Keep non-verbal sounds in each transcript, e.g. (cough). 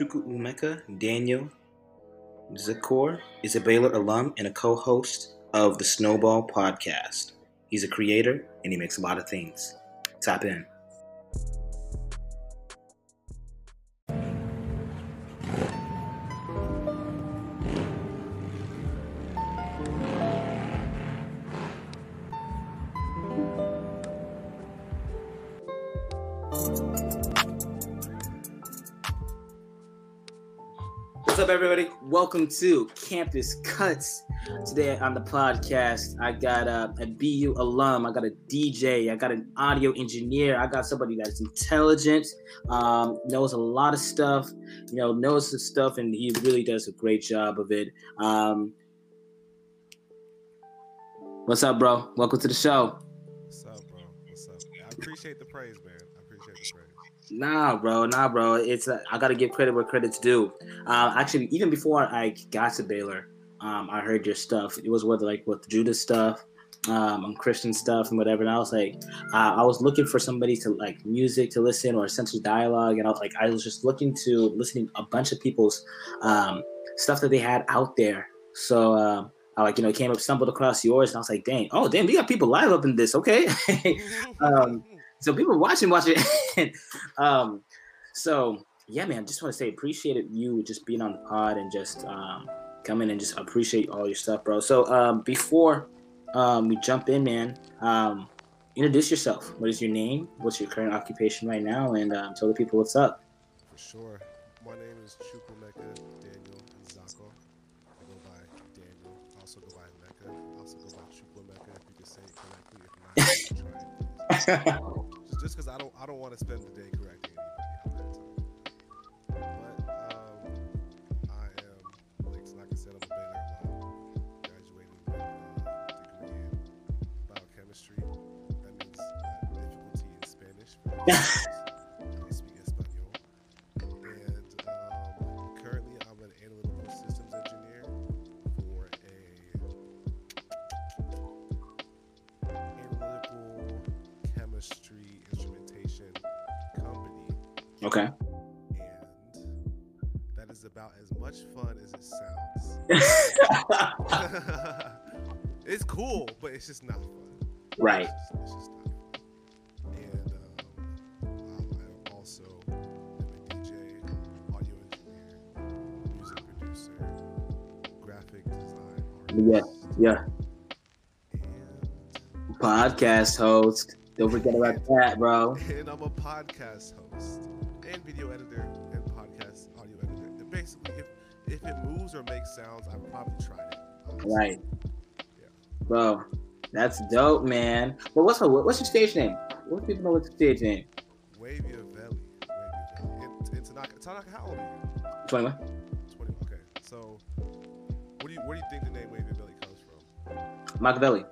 Chukwuemeka Daniel Nzeakor is a Baylor alum and a co-host of the Snowball podcast. He's a creator and he makes a lot of things. Tap in. Welcome to Campus Cuts. Today on the podcast, I got a, a BU alum, I got a DJ, I got an audio engineer, I got somebody that's intelligent, um, knows a lot of stuff, you know, knows the stuff, and he really does a great job of it. Um, what's up, bro? Welcome to the show. What's up, bro? What's up? I appreciate the praise, man. I appreciate the praise. Nah, bro, nah, bro. It's uh, I gotta give credit where credit's due. Uh, actually, even before I got to Baylor, um, I heard your stuff. It was with like with Judas stuff, um, and Christian stuff and whatever. And I was like, uh, I was looking for somebody to like music to listen or essentially dialogue, and I was like, I was just looking to listening a bunch of people's um, stuff that they had out there. So. Um, I like you know came up stumbled across yours and I was like, dang, oh damn, we got people live up in this, okay? (laughs) um, so people watching, watching. (laughs) um, so yeah, man, just want to say appreciate it you just being on the pod and just um, coming and just appreciate all your stuff, bro. So um, before um, we jump in, man, um, introduce yourself. What is your name? What's your current occupation right now? And um, tell the people what's up. For sure. My name is Chukwuemeka Daniel Nzeakor. I go by Daniel. I also go by Mecca. I also go by Chukwuemeka if you can say it correctly. If not, try it. (laughs) don't want to spend the day correcting anybody. But um, I am like like I said, I'm a. Graduated with a degree in biochemistry. That means uh, difficulty in Spanish. (laughs) it's just not fun. Right. It's just, it's just not fun. And um, I'm also am a DJ, audio engineer, music producer, graphic design Yeah. artist. Yeah. And, Podcast host. Don't forget about (laughs) that, bro. and I'm a podcast host and video editor and podcast audio editor. And basically, if, if it moves or makes sounds, I've probably tried it. honestly. Right. Yeah. Bro, that's dope, man. But what's her, what's your stage name? What do people know what's your stage name? Waviavelli. Wavy Valley. Tanaka, Tanaka, how old are you? 21. 20. Okay. So, what do you where do you think the name Wavy Valley comes from? Machiavelli.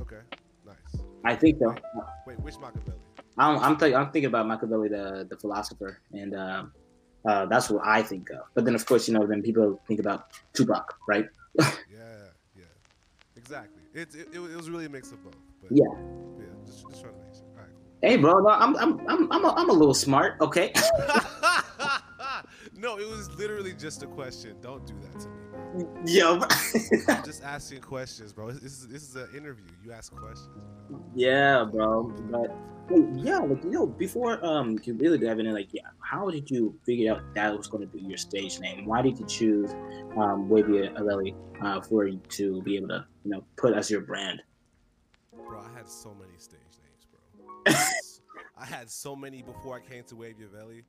Okay. Nice. I think so. Wait, which Machiavelli? I'm I'm, th- I'm thinking about Machiavelli, the the philosopher, and um, uh, that's what I think of. But then, of course, you know, then people think about Tupac, right? (laughs) Yeah, yeah. Exactly. It, it, it, was- really a mix of both. But Yeah. Yeah. Just, just trying to make sure. All right. Hey, bro, no, I'm I'm I'm I'm a, I'm a little smart, okay? (laughs) No, it was literally just a question. Don't do that to me. Yo. Just asking questions, bro. This is this is an interview. You ask questions. bro. yeah, bro. But yeah, like you know, before um you really dive in, like, yeah, how did you figure out that was going to be your stage name? Why did you choose um Waviavelli uh, for you to be able to you know put as your brand? Bro, I had so many stage names, bro. (laughs) I had so many before I came to Waviavelli,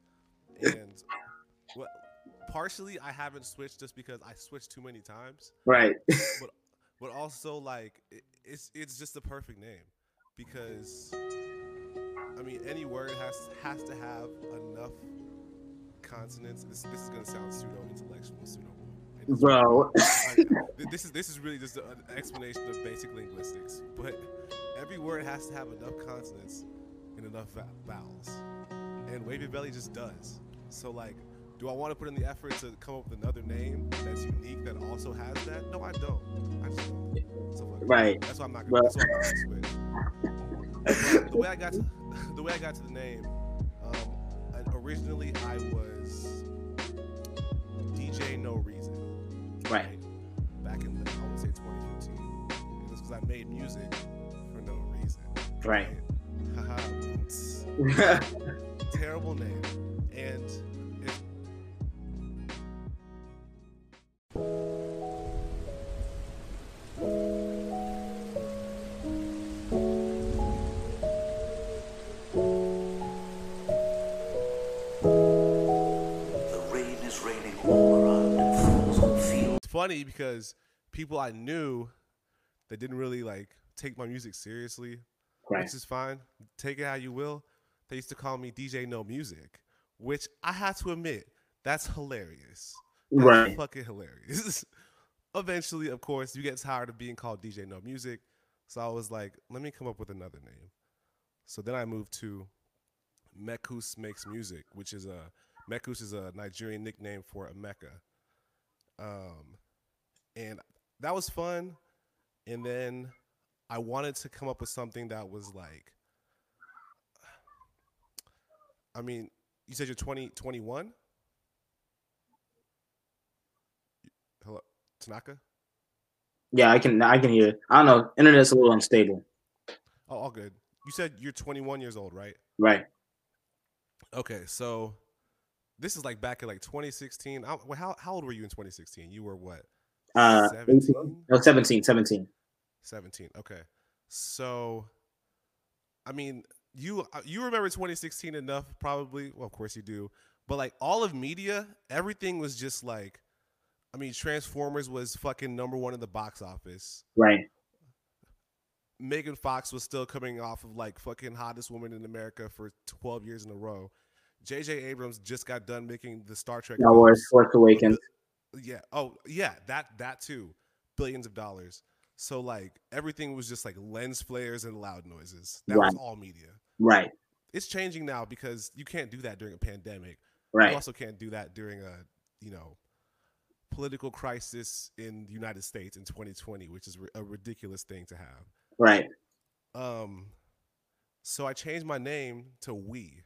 and? Partially, I haven't switched just because I switched too many times. Right. (laughs) but but also like it, it's it's just the perfect name because I mean any word has has to have enough consonants. This, this is gonna sound pseudo intellectual, pseudo. Bro. I- (laughs) this is this is really just an explanation of basic linguistics, but every word has to have enough consonants and enough vowels, and Waviavelli just does. So like, do I want to put in the effort to come up with another name that's unique that also has that? No, I don't. I just don't. So like, Right. That's why I'm not gonna. That's why I'm not gonna switch. (laughs) The way I got to the way I got to the name, um, originally I was DJ No reason. Right. Back in the, I would say 2015. And it's because I made music for no reason. Right. (laughs) Haha. (laughs) Terrible name. And funny because people I knew that didn't really like take my music seriously, Right. which is fine. Take it how you will. They used to call me DJ No Music, which I have to admit, that's hilarious. That's Right. fucking hilarious. (laughs) Eventually, of course, you get tired of being called DJ No Music. So I was like, let me come up with another name. So then I moved to Mekus Makes Music, which is a Mekus is a Nigerian nickname for a Mecca. Um, and that was fun. And then I wanted to come up with something that was like, I mean, you said you're 20, 21? Hello, Tanaka? Yeah, I can. I can hear. I don't know. Internet's a little unstable. Oh, all good. You said you're 21 years old, right? Right. Okay, so this is like back in like 2016. I, well, how how old were you in 2016? You were what? Uh, 17? No, 17, 17. 17. Okay. So I mean, you uh, you remember 2016 enough probably. Well, of course you do. But like all of media, everything was just like I mean, Transformers was fucking number 1 in the box office. Right. Megan Fox was still coming off of like fucking hottest woman in America for 12 years in a row. J.J. Abrams just got done making the Star Trek. Star Wars. Force Awakens. Yeah. Oh, yeah. That that too. Billions of dollars. So like everything was just like lens flares and loud noises. That was all media. Right. It's changing now because you can't do that during a pandemic. Right. You also can't do that during a you know political crisis in the United States in 2020, which is a ridiculous thing to have. Right. Um, so I changed my name to We,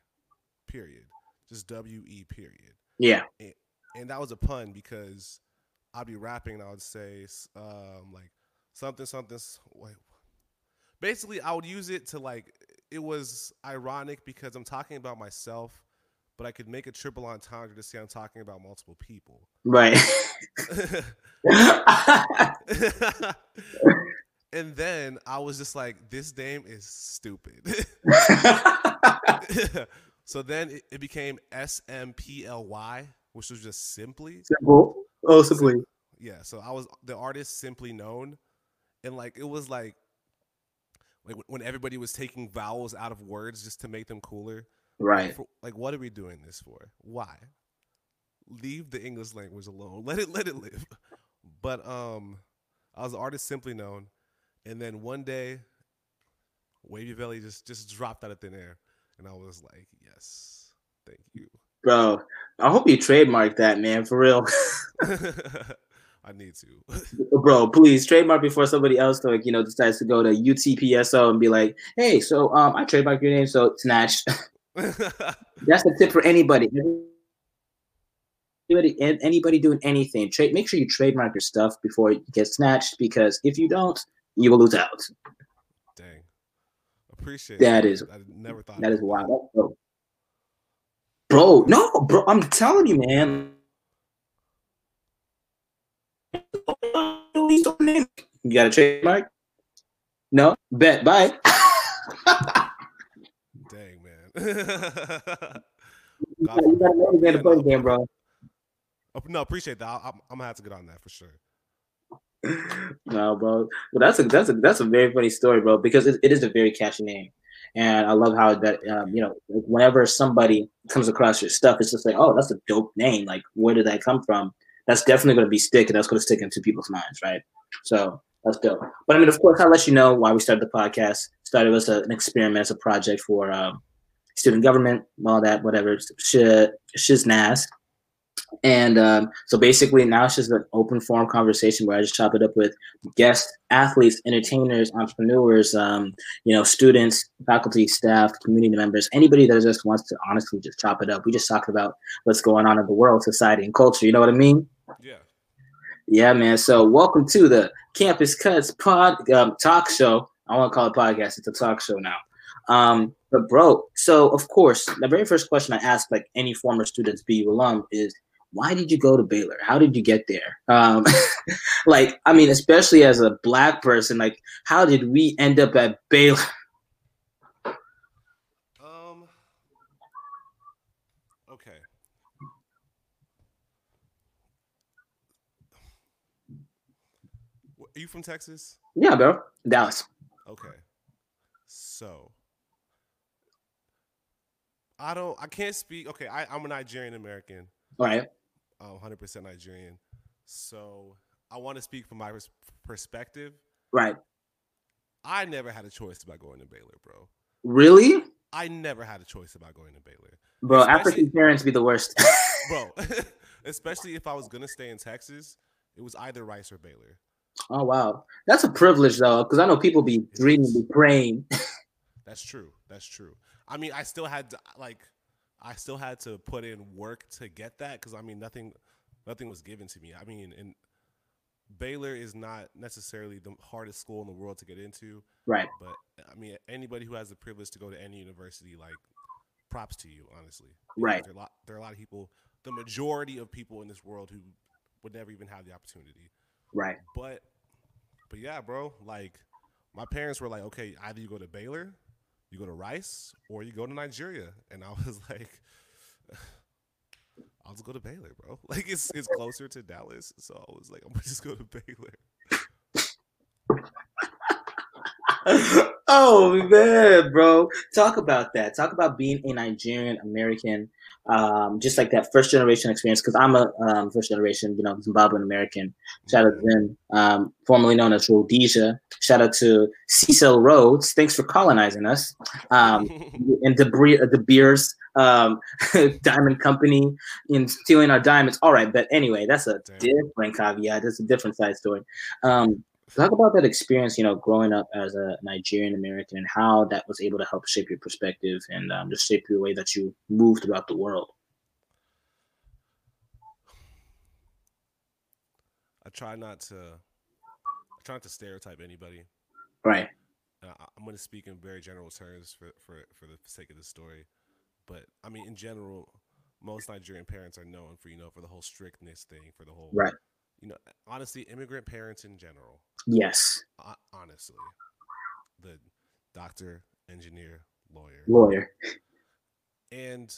period, just W E period, Yeah. and that was a pun because I'd be rapping and I would say um like something something. Wait, basically I would use it to like it was ironic because I'm talking about myself, but I could make a triple entendre to say I'm talking about multiple people. Right. (laughs) (laughs) and then I was just like, this name is stupid. (laughs) so then it, it became S M P L Y, which was just simply. Simple. Oh, simply. Yeah. So I was the artist simply known. And like, it was like, like when everybody was taking vowels out of words just to make them cooler. Right. For, like, what are we doing this for? Why? Leave the English language alone. (laughs) Let it let it live. But um, I was an artist simply known, and then one day, Waviavelli just just dropped out of thin air, and I was like, yes, thank you. Bro, I hope you trademark that, man, for real. (laughs) (laughs) I need to. Bro, please trademark before somebody else like, you know, decides to go to UTPSO and be like, hey, so um I trademark your name, so snatched. (laughs) That's a tip for anybody. Anybody, anybody doing anything, trade. Make sure you trademark your stuff before it gets snatched, because if you don't, you will lose out. Dang, appreciate That it. is- I never thought That is wild. Bro. No, bro, I'm telling you, man. You got a trademark. No bet. Bye. (laughs) Dang man. (laughs) You gotta know the game to play game, bro. Oh, no, appreciate that. I, I'm, I'm gonna have to get on that for sure. (laughs) no, bro. But that's a that's a that's a very funny story, bro. Because it, it is a very catchy name, and I love how that um, you know whenever somebody comes across your stuff, it's just like, oh, that's a dope name. Like, where did that come from? That's definitely going to be stick, and that's going to stick into people's minds, right? So that's dope. But I mean, of course, I'll let you know why we started the podcast. Started as a, an experiment, as a project for um, student government, all that, whatever, shit, shiznaz. And um, so basically, now it's just an open forum conversation where I just chop it up with guests, athletes, entertainers, entrepreneurs, um, you know, students, faculty, staff, community members, anybody that just wants to honestly just chop it up. We just talk about what's going on in the world, society, and culture. You know what I mean? Yeah, Yeah, man. So welcome to the Campus Cuts pod um, talk show. I want to call it podcast. It's a talk show now. Um, but bro, so of course, the very first question I ask like any former students, BU alum, is why did you go to Baylor? How did you get there? Um, (laughs) like, I mean, especially as a black person, like, how did we end up at Baylor? (laughs) Um. Okay. Are you from Texas? Yeah, bro, Dallas. Okay. So I don't I can't speak okay, I, I'm a Nigerian American. All right. Um, I'm 100% Nigerian. So I want to speak from my pers- perspective. Right. I never had a choice about going to Baylor, bro. Really? I never had a choice about going to Baylor. Bro, Especially- African parents be the worst. (laughs) Bro, (laughs) especially if I was going to stay in Texas, it was either Rice or Baylor. oh wow. That's a privilege though, because I know people be dreaming, be praying. (laughs) That's true. That's true. I mean, I still had to like, I still had to put in work to get that because I mean, nothing, nothing was given to me. I mean, and Baylor is not necessarily the hardest school in the world to get into, right. but I mean, anybody who has the privilege to go to any university, like, props to you, honestly. Right. There are, a lot, there are a lot of people, the majority of people in this world who would never even have the opportunity. Right. But but yeah, bro, like my parents were like, okay, either you go to Baylor, you go to Rice, or you go to Nigeria. And I (laughs) was like, I'll just go to Baylor, bro. (laughs) Like it's it's closer to Dallas. So I was like, I'm gonna (laughs) just go to Baylor. oh man, bro. Talk about that. Talk about being a Nigerian American, um, just like that first generation experience. Because I'm a um, first generation, you know, Zimbabwean American. Shout out to them, um, formerly known as Rhodesia. Shout out to Cecil Rhodes. Thanks for colonizing us. Um, (laughs) and De, Bre- De Beers um, (laughs) Diamond Company in stealing our diamonds. All right, but anyway, that's a Damn. different caveat. That's a different side story. Um, talk about that experience, you know, growing up as a Nigerian American and how that was able to help shape your perspective and um, just shape your way that you move throughout the world. I try not to I try not to stereotype anybody. Right. Uh, I'm going to speak in very general terms for, for, for the sake of the story. But I mean, in general, most Nigerian parents are known for, you know, for the whole strictness thing, for the whole, Right. You know, honestly, immigrant parents in general, Yes. honestly, the doctor, engineer, lawyer. Lawyer. And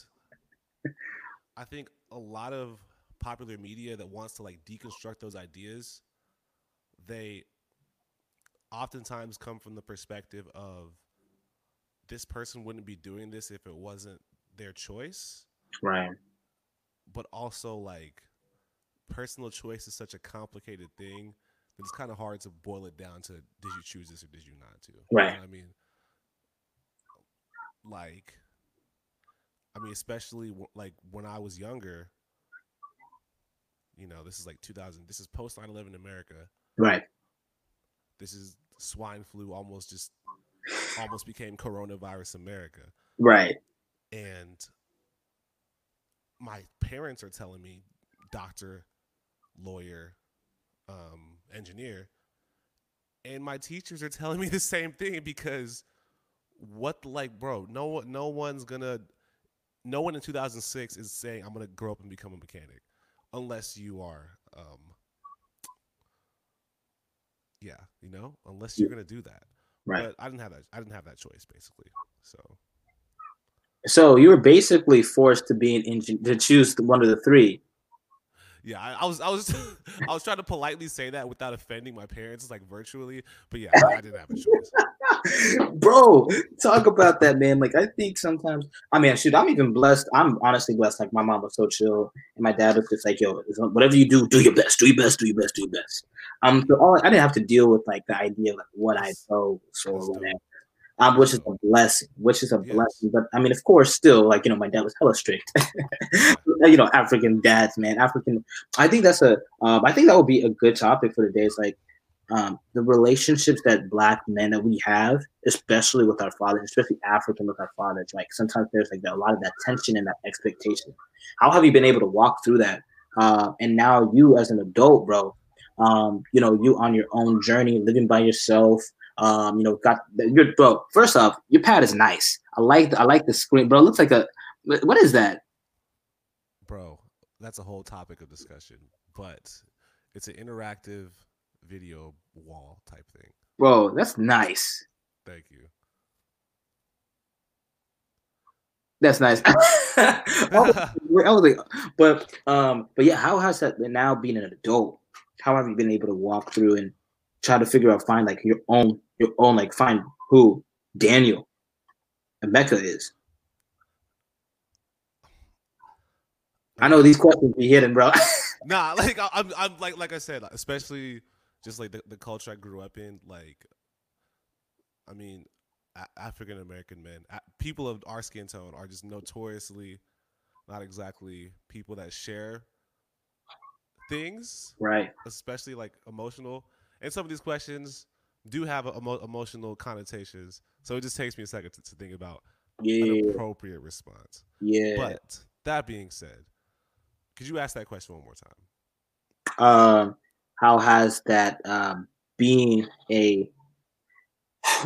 I think a lot of popular media that wants to like deconstruct those ideas, they oftentimes come from the perspective of this person wouldn't be doing this if it wasn't their choice, Right. but also like personal choice is such a complicated thing that it's kind of hard to boil it down to did you choose this or did you not to? You know Right. I mean, like, I mean, especially w- like when I was younger, you know, this is like 2000, this is post 9 11 America. Right. This is swine flu almost just almost became coronavirus America. Right. And my parents are telling me, doctor, lawyer, um, engineer, and my teachers are (laughs) telling me the same thing because what like bro no one no one's gonna no one in 2006 is saying i'm gonna grow up and become a mechanic unless you are um yeah you know unless you're gonna do that Right. but i didn't have that i didn't have that choice basically so So you were basically forced to be an engine to choose one of the three. Yeah I, I was i was (laughs) i was trying to politely say that without offending my parents like virtually but yeah i didn't have a choice (laughs) Bro, talk about that, man. Like, I think sometimes, I mean, shoot, I'm even blessed. I'm honestly blessed. Like, my mom was so chill, and my dad was just like, yo, whatever you do, do your best, do your best, do your best, do your best. Um, so all, I didn't have to deal with like the idea of like what I chose or whatever. Um, which is a blessing, which is a Yes. blessing. But I mean, of course, still, like you know, my dad was hella strict. (laughs) you know, African dads, man, African. I think that's a. Um, I think that would be a good topic for today. Is like um, the relationships that black men that we have, especially with our fathers, especially African with our fathers. Like sometimes there's like a lot of that tension and that expectation. How have you been able to walk through that? Uh, and now you as an adult, bro, um, you know, you on your own journey, living by yourself. Um, you know, got your bro. First off, your pad is nice. I like the, I like the screen, bro. It looks like a what is that? Bro, that's a whole topic of discussion, but it's an interactive video wall type thing. Bro, that's nice. Thank you. That's nice. (laughs) (laughs) I was like, but um, but yeah, how has that now being an adult? How have you been able to walk through and try to figure out find like your own your own like find who Daniel and Mecca is? I know these questions be hidden, bro. (laughs) nah, like I'm, I'm like, like I said, especially just like the, the culture I grew up in. Like, I mean, African American men, people of our skin tone, are just notoriously not exactly people that share things, right. especially like emotional. And some of these questions do have emo- emotional connotations, so it just takes me a second to, to think about an appropriate response. Yeah. But that being said, could you ask that question one more time? um, how has that um, being a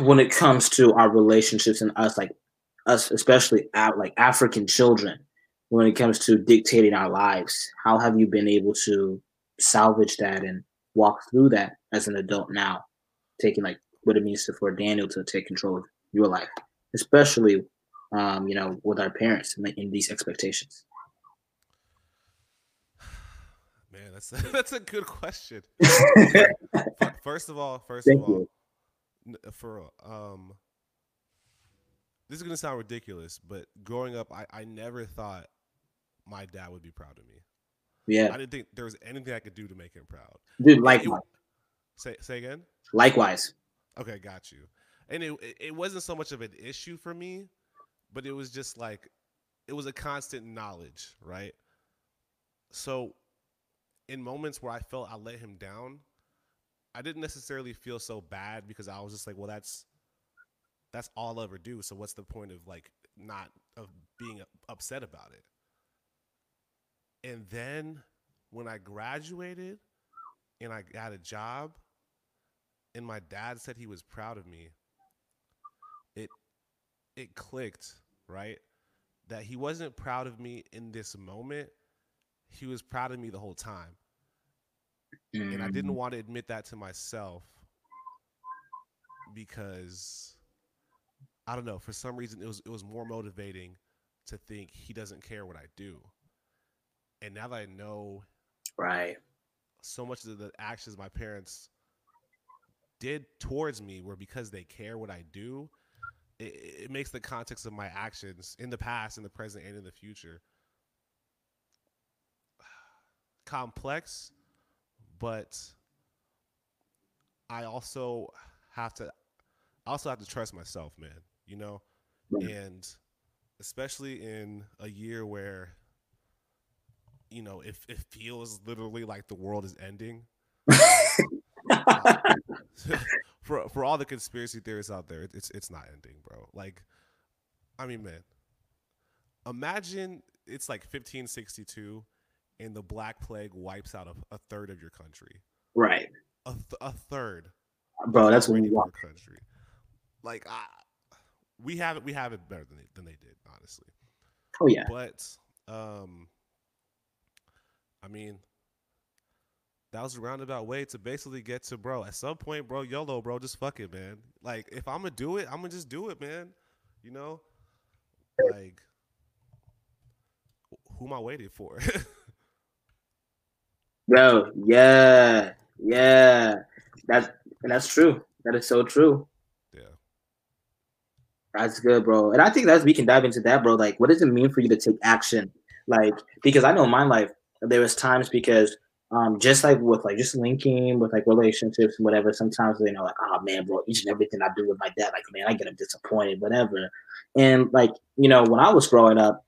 when it comes to our relationships and us like us especially out like african children when it comes to dictating our lives how have you been able to salvage that and walk through that as an adult now taking like what it means to, for daniel to take control of your life especially um, you know with our parents and in these expectations (sighs) Man, that's (laughs) that's a good question. (laughs) First of all, first Thank of all, you. for um, this is gonna sound ridiculous, but growing up, I, I never thought my dad would be proud of me. Yeah I didn't think there was anything I could do to make him proud. dude It- likewise say say again. likewise Okay, got you. And it it- it wasn't so much of an issue for me, but it was just like it was a constant knowledge, right? So in moments where I felt I let him down, I didn't necessarily feel so bad because I was just like, well, that's that's all I'll ever do. So what's the point of like not of being upset about it? And then when I graduated and I got a job and my dad said he was proud of me, it it clicked, right? That he wasn't proud of me in this moment. He was proud of me the whole time. And I Mm. didn't want to admit that to myself because I don't know, for some reason it was it was more motivating to think he doesn't care what I do. And now that I know right so much of the actions my parents did towards me were because they care what I do. It, it makes the context of my actions in the past, in the present, and in the future (sighs) complex, but I also have to I also have to trust myself, man. You know, Right. and especially in a year where you know if it feels literally like the world is ending. (laughs) For for all the conspiracy theorists out there it's it's not ending bro. Like i mean man imagine it's like 1562 and the black plague wipes out a, a third of your country. Right. A, th- a third bro that's when you walk country. Like I, we have it we have it better than they, than they did honestly. Oh yeah. But um i mean that was a roundabout way to basically get to bro at some point bro yolo bro just fuck it man like if i'm gonna do it i'm gonna just do it man you know like who am i waiting for (laughs) Bro, yeah, yeah. That's and that's true. That is so true. yeah That's good, bro. And I think that's we can dive into that, bro. Like, what does it mean for you to take action? Like, because I know in my life there was times because um just like with like just linking with like relationships and whatever, sometimes you know, like, oh man, bro, each and everything I do with my dad, like man, I get him disappointed, whatever. And like, you know, when I was growing up,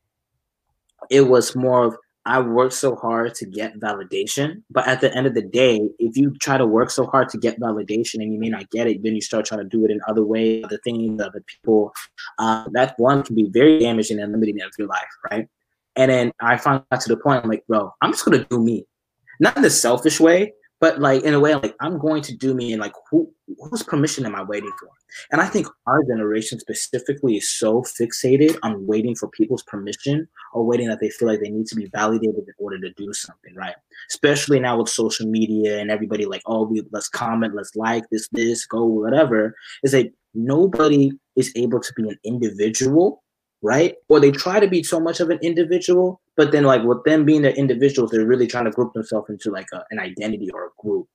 it was more of I worked so hard to get validation, but at the end of the day, if you try to work so hard to get validation and you may not get it, then you start trying to do it in other ways, other things, other people. Uh, that one can be very damaging and limiting of your life, right? And then I finally got to the point, I'm like, bro, I'm just gonna do me, not in a selfish way, but like in a way, like I'm going to do me, and like who whose permission am I waiting for? And I think our generation specifically is so fixated on waiting for people's permission or waiting that they feel like they need to be validated in order to do something, right? Especially now with social media and everybody like, oh, we, let's comment, let's like this, this, go, whatever. Is like nobody is able to be an individual, right? Or they try to be so much of an individual, but then like with them being the individuals, they're really trying to group themselves into like a, an identity or a group.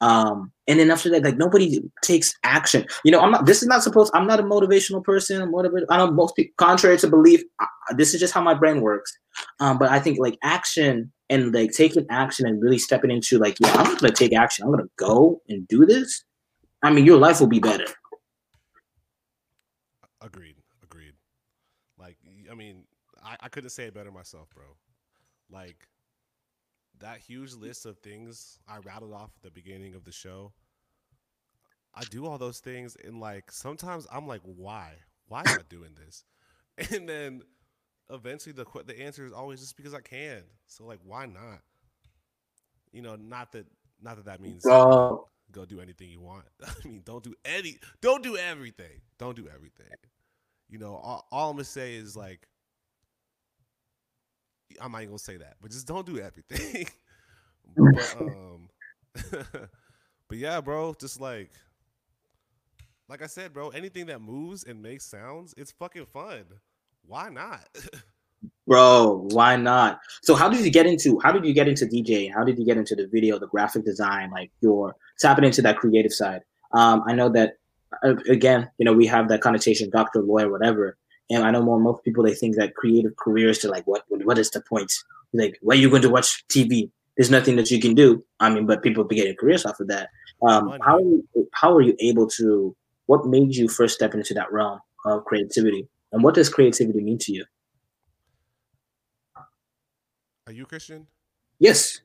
Um, and then after that, like nobody takes action. You know, I'm not. This is not supposed. I'm not a motivational person. I'm motivated. I know most people, contrary to belief, uh, this is just how my brain works. Um, but I think like action and like taking action and really stepping into like, yeah, I'm gonna take action. I'm gonna go and do this. I mean, your life will be better. Agreed. Agreed. Like, I mean, I, I couldn't say it better myself, bro. Like, that huge list of things I rattled off at the beginning of the show, I do all those things, and like sometimes I'm like, why? Why am I doing this? (laughs) And then eventually the the answer is always just because I can. So like, why not? You know, not that not that that means Bro. go do anything you want. (laughs) I mean, don't do any, don't do everything. Don't do everything. You know, all, all I'm gonna say is like, I'm not even gonna say that, but just don't do everything. (laughs) but (laughs) um, (laughs) but yeah, bro, just like, like I said, bro, anything that moves and makes sounds, it's fucking fun. Why not? Bro, why not? So how did you get into how did you get into DJ? How did you get into the video, the graphic design, like your tapping into that creative side? Um, I know that uh, again, you know, we have that connotation, doctor, lawyer, whatever. And I know more most people they think that creative careers to like what what is the point? Like, why are you going to watch TV? There's nothing that you can do. I mean, but people be getting careers off of that. Um, how how are you able to? What made you first step into that realm of creativity? And what does creativity mean to you? Are you Christian? Yes.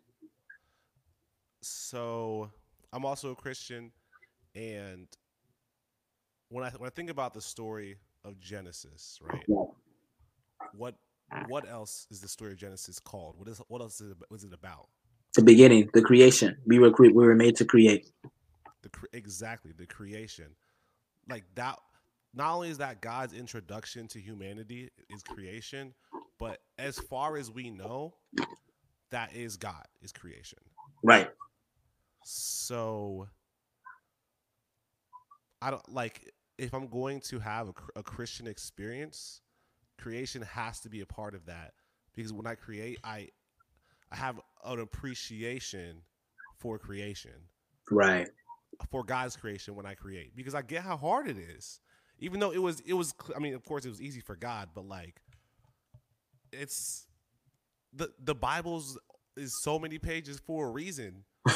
So I'm also a Christian, and when I when I think about the story of Genesis, right? What what else is the story of Genesis called? What is what else is it, was it about? The beginning, the creation. We were cre- we were made to create. The cre- exactly the creation, like that. Not only is that God's introduction to humanity is creation, but as far as we know, that is God is creation. Right. So I don't like if I'm going to have a, a Christian experience, creation has to be a part of that because when I create, I I have an appreciation for creation, Right. for God's creation when I create because I get how hard it is. Even though it was it was I mean, of course it was easy for God, but like it's the the Bible's is so many pages for a reason. (laughs)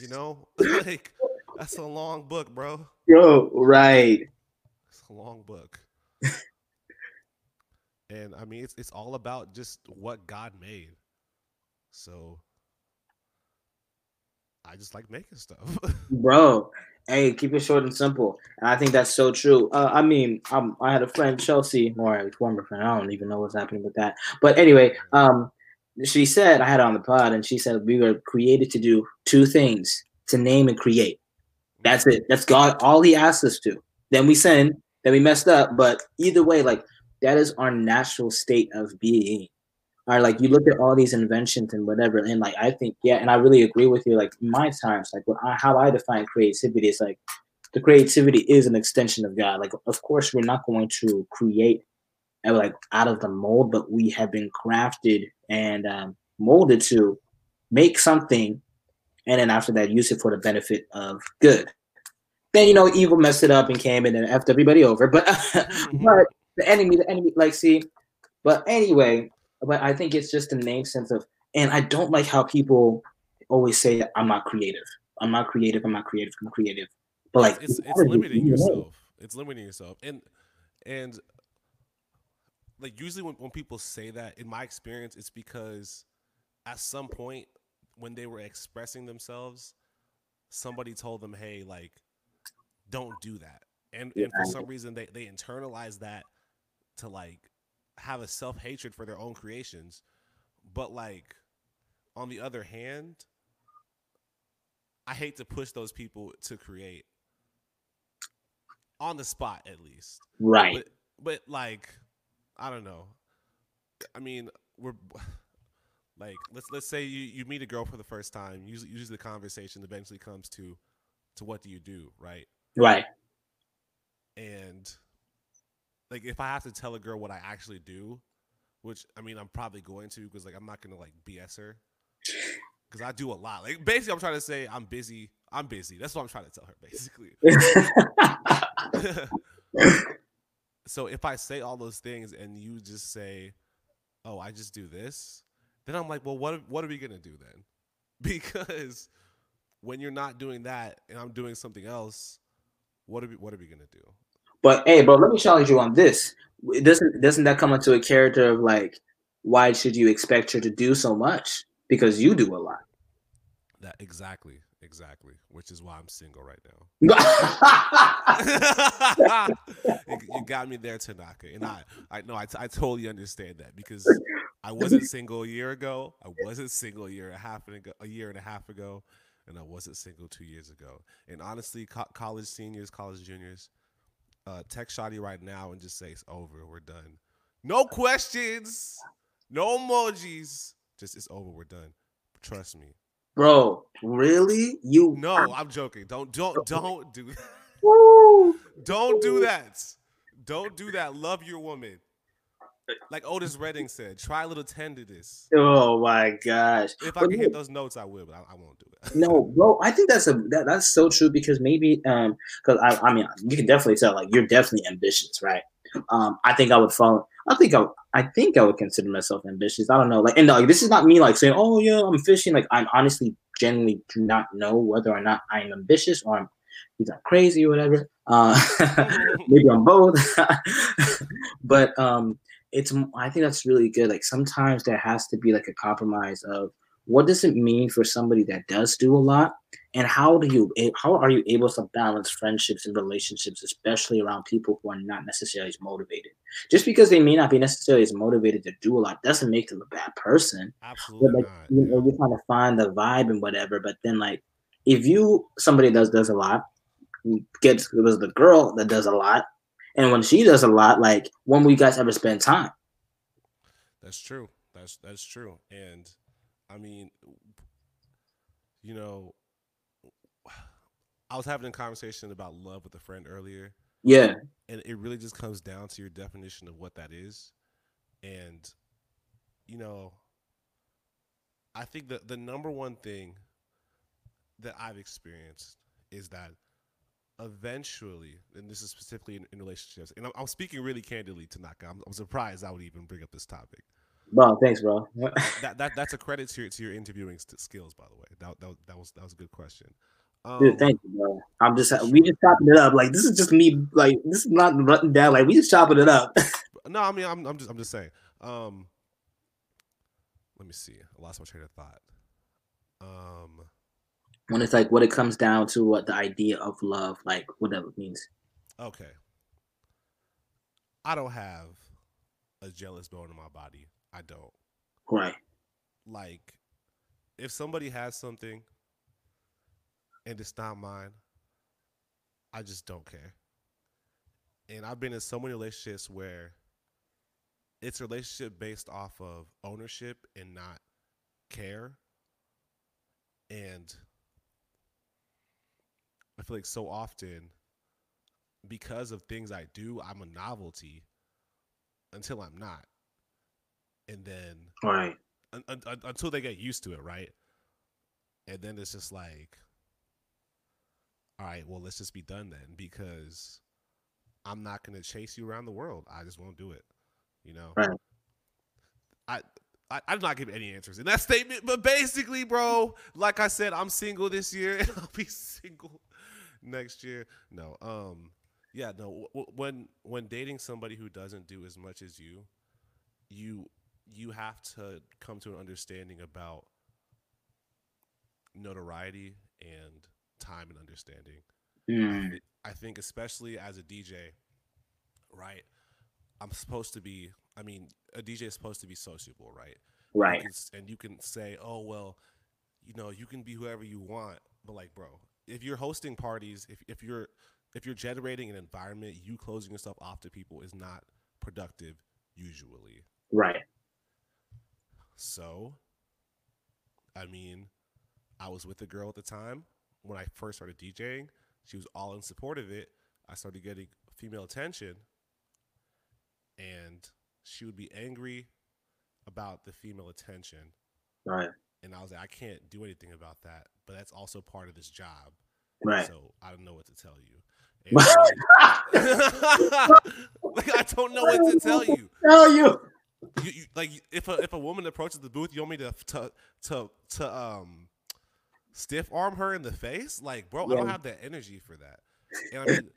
You know? (laughs) like that's a long book, bro. Yo, right. It's a long book. (laughs) and I mean it's it's all about just what God made. So I just like making stuff. (laughs) Bro. Hey, keep it short and simple. And I think that's so true. Uh, I mean, um, I had a friend, Chelsea, or a former friend. I don't even know what's happening with that. But anyway, um, she said, I had on the pod, and she said, we were created to do two things to name and create. That's it. That's God. All He asked us to. Then we sin. Then we messed up. But either way, like that is our natural state of being. Or like you look at all these inventions and whatever, and like I think yeah, and I really agree with you. Like my times, like what I, how I define creativity is like the creativity is an extension of God. Like of course we're not going to create uh, like out of the mold, but we have been crafted and um, molded to make something, and then after that use it for the benefit of good then you know evil messed it up and came in and effed everybody over. But (laughs) but mm-hmm. the enemy, the enemy, like see. But anyway, but I think it's just the name sense of, and I don't like how people always say I'm not creative. I'm not creative. I'm not creative. I'm creative. But like it's it's do limiting yourself. It's limiting yourself. And and like usually when, when people say that, in my experience, it's because at some point when they were expressing themselves, somebody told them, Hey, like, don't do that. And and for some reason they, they internalize that to like have a self hatred for their own creations. But like on the other hand, I hate to push those people to create on the spot at least. Right. But but like I don't know. I mean, we're like let's let's say you, you meet a girl for the first time. Usually usually the conversation eventually comes to to what do you do, right? right. And like if I have to tell a girl what I actually do, which I mean I'm probably going to because like I'm not gonna like BS her. Cause I do a lot. Like basically I'm trying to say I'm busy. I'm busy. That's what I'm trying to tell her, basically. (laughs) (laughs) so if I say all those things and you just say, "Oh, I just do this," then I'm like, "Well, what what are we gonna do then?" (laughs) Because when you're not doing that and I'm doing something else, what are we what are we gonna do? But hey, bro, let me challenge you on this. It Doesn't doesn't that come into a character of like, why should you expect her to do so much? Because you do a lot. That exactly, exactly. Which is why I'm single right now. (laughs) (laughs) you, got me there, Tanaka, and I, I know, I, t- I totally understand that because I wasn't single a year ago. I wasn't single a year and a half ago, a year and a half ago, and I wasn't single two years ago. And honestly, co- college seniors, college juniors, uh, text Shotty right now and just say it's over. We're done. No questions, no emojis. Just it's over. We're done. Trust me. bro, really? You No, I'm joking. Don't don't (laughs) don't do (laughs) that. Don't do that. Don't do that. Love your woman. Like Otis Redding said, try a little tenderness. Oh my gosh. If I But can no- hit those notes, I will, but I, I won't do that. (laughs) No, bro, I think that's a that, that's so true because maybe um because I I mean you can definitely tell like you're definitely ambitious, right? Um, I think I would fall. I think I I think I would consider myself ambitious. I don't know, like and like this is not me like saying oh yeah I'm fishing. Like I'm honestly genuinely do not know whether or not I'm ambitious or I'm either crazy or whatever. Uh, (laughs) maybe I'm both. (laughs) but um, it's I think that's really good. Like sometimes there has to be like a compromise of what does it mean for somebody that does do a lot and how do you how are you able to balance friendships and relationships especially around people who are not necessarily as motivated just because they may not be necessarily as motivated to do a lot doesn't make them a bad person but Absolutely like not. you know you're trying to find the vibe and whatever but then like if you somebody does does a lot gets it was the girl that does a lot and when she does a lot like when will you guys ever spend time That's true. That's that's true. And I mean, you know, I was having a conversation about love with a friend earlier, yeah and it really just comes down to your definition of what that is. And you know, I think that the number one thing that I've experienced is that eventually, and this is specifically in, in relationships, and I'm, I'm speaking really candidly Tanaka. I'm, I'm surprised I would even bring up this topic. bro thanks bro (laughs) That, that that's a credit to your, to your interviewing st- skills, by the way. That, that, was- that was that was a good question. Um, Dude, thank you, bro. I'm just we just chopping it up. Like this is just me. Like this is not running down. Like we just chopping it up. (laughs) no, I mean, I'm, I'm just I'm just saying. Um, let me see. I lost my train of thought. Um, when it's like what it comes down to, what the idea of love, like whatever it means. okay. I don't have a jealous bone in my body. I don't. Right. like if somebody has something and it's not mine, I just don't care. And I've been in so many relationships where it's a relationship based off of ownership and not care. And I feel like so often, because of things I do, I'm a novelty until I'm not. And then Right. un- un- un- until they get used to it, right? And then it's just like, all right, well, let's just be done then because I'm not going to chase you around the world. I just won't do it, you know? Right. I, I, I'm not giving any answers in that statement, but basically, bro, like I said, I'm single this year (laughs) and I'll be single next year. No, um, yeah, no. W- when when dating somebody who doesn't do as much as you, you you have to come to an understanding about notoriety and time and understanding. Mm, I think especially as a DJ, right? I'm supposed to be. I mean, a DJ is supposed to be sociable, right? You right. can and you can say, "Oh well, you know, you can be whoever you want," but like, bro, if you're hosting parties, if if you're if you're generating an environment, you closing yourself off to people is not productive usually. Right. So, I mean, I was with a girl at the time when I first started DJing. She was all in support of it. I started getting female attention, and she would be angry about the female attention. Right. And I was like, I can't do anything about that, but that's also part of this job. Right. So I don't know what to tell you. (laughs) Like (laughs) I don't know what to tell you. (laughs) Tell you. You, you like if a if a woman approaches the booth, you want me to to to to um stiff arm her in the face? Like, bro, I don't have that energy for that. And I mean,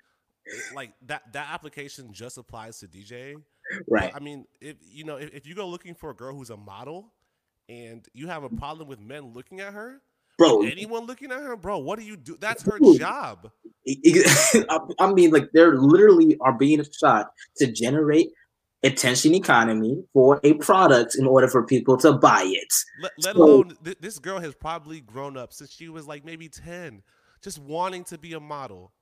like that that application just applies to DJing. Right. I mean, if you know, if, if you go looking for a girl who's a model and you have a problem with men looking at her, Bro, anyone looking at her, bro, what do you do? That's her job. (laughs) I mean, like they're literally are being shot to generate attention economy for a product in order for people to buy it. Let, let So- alone th- this girl has probably grown up since she was like maybe 10 just wanting to be a model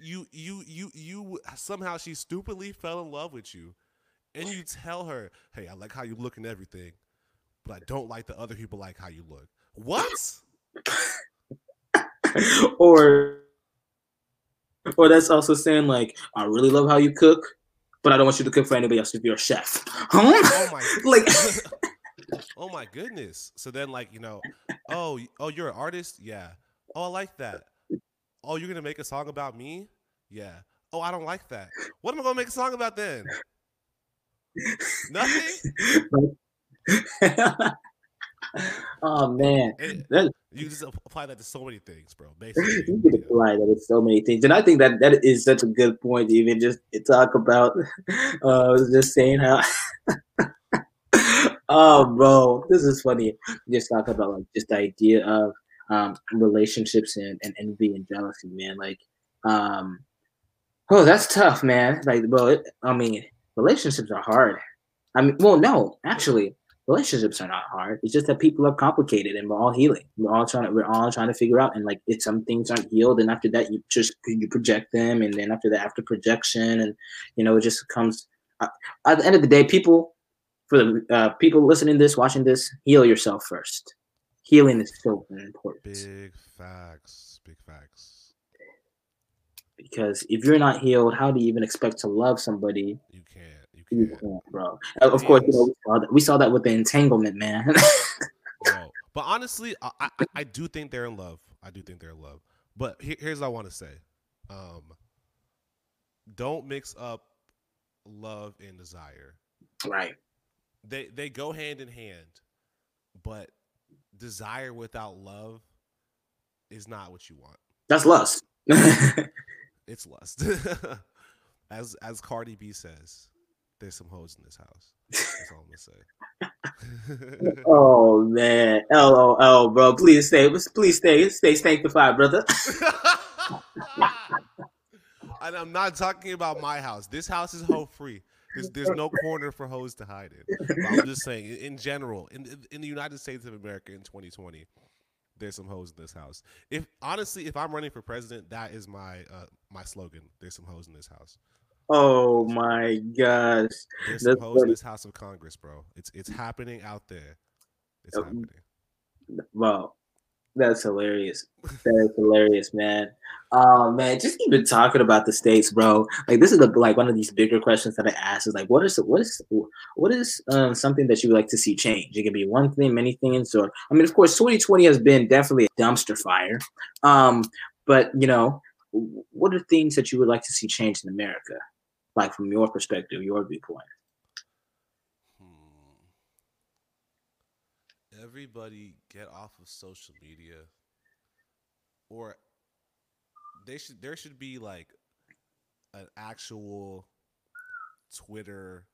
you you you you somehow she stupidly fell in love with you and you tell her hey i like how you look and everything but i don't like the other people like how you look. What? (laughs) Or or that's also saying like, I really love how you cook, but I don't want you to cook for anybody else if you're a chef. Huh? (laughs) oh my (laughs) Like- oh my goodness. So then like you know oh oh you're an artist? Yeah. Oh i like that. Oh you're gonna make a song about me? Yeah. Oh i don't like that. What am i gonna make a song about then? Nothing (laughs) oh man. That, you just apply that to so many things bro (laughs) Basically, you can apply that to so many things. And I think that that is such a good point to even just to talk about. (laughs) Uh, I was just saying how Oh bro, this is funny. Just talk about like just the idea of um relationships and, and envy and jealousy, man. Like um oh that's tough, man. Like bro, it, I mean relationships are hard. I mean well no, actually relationships are not hard. It's just that people are complicated and we're all healing. We're all trying to we're all trying to figure out and like if some things aren't healed and after that you just you project them and then after that after projection and you know it just comes uh, at the end of the day people for the uh, people listening to this watching this heal yourself first. Healing is so important big facts big facts because if you're not healed, how do you even expect to love somebody? you can't you You can't can't, bro. Of course, you know, we saw that, we saw that with the entanglement, man. (laughs) bro. But honestly, I, I I do think they're in love. I do think they're in love. But here, here's what I want to say: um, don't mix up love and desire. right. They they go hand in hand, but desire without love is not what you want. That's lust. (laughs) It's lust. (laughs) as as Cardi B says, there's some hoes in this house. That's all I'm gonna say. (laughs) oh man, LOL, bro. Please stay. Please stay. Stay sanctified, brother. (laughs) and I'm not talking about my house. This house is hoe free. There's, there's no corner for hoes to hide in. But I'm just saying, in, general, in in the United States of America in 2020, there's some hoes in this house. If honestly, if I'm running for president, that is my uh, my slogan. There's some hoes in this house. Oh my gosh. There's some That's hoes in funny. this House of Congress, bro. It's it's happening out there. It's Yep. happening. Wow. That's hilarious. That is hilarious, man. Oh man, just even talking about the states, bro. Like this is the, like one of these bigger questions that I ask is like, what is what is what is um, something that you would like to see change? It can be one thing, many things, or I mean, of course, 2020 has been definitely a dumpster fire. Um, but you know, what are things that you would like to see change in America, like from your perspective, your viewpoint? Hmm. Everybody get off of social media, or they should. There should be like an actual Twitter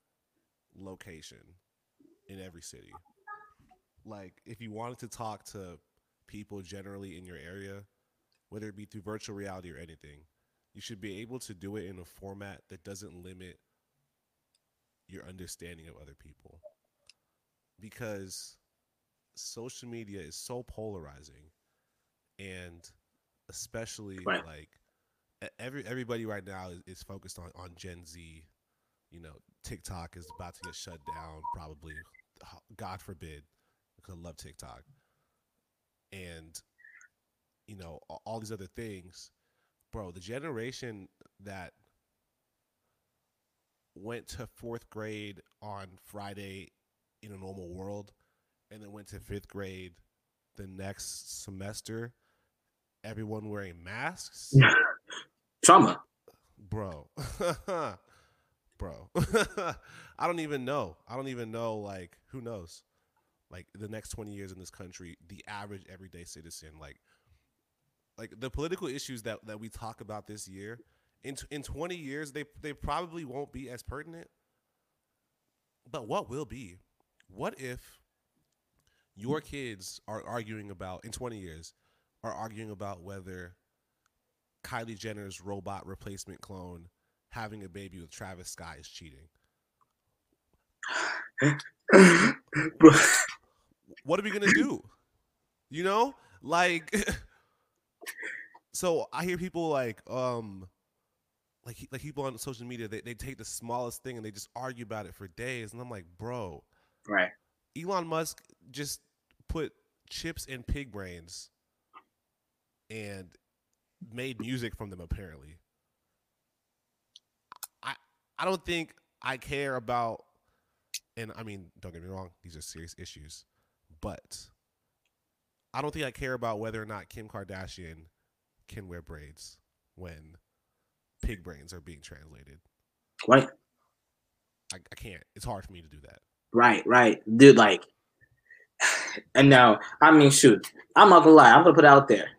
location in every city. Like, if you wanted to talk to people generally in your area, whether it be through virtual reality or anything, you should be able to do it in a format that doesn't limit your understanding of other people because social media is so polarizing and especially Right. like every everybody right now is, is focused on on Gen Z. You know, TikTok is about to get shut down, probably. God forbid, because I love TikTok, and you know all these other things, bro. The generation that went to fourth grade on Friday in a normal world, and then went to fifth grade the next semester, everyone wearing masks, (laughs) Trauma. bro. (laughs) bro. (laughs) I don't even know. I don't even know like who knows. Like the next 20 years in this country, the average everyday citizen like like the political issues that that we talk about this year in t- in 20 years they they probably won't be as pertinent. But what will be? What if your kids are arguing about in 20 years are arguing about whether Kylie Jenner's robot replacement clone having a baby with Travis Scott is cheating. (laughs) What are we gonna do? You know, like, (laughs) so I hear people like, um, like like people on social media, they, they take the smallest thing and they just argue about it for days, and I'm like, bro, right. Elon Musk just put chips in pig brains and made music from them apparently. I I don't think I care about and I mean, don't get me wrong, these are serious issues, but I don't think I care about whether or not Kim Kardashian can wear braids when pig brains are being translated. Right. I, I can't. It's hard for me to do that. Right, right. Dude, like, (sighs) and now, I mean, shoot, I'm not gonna lie, I'm gonna put it out there.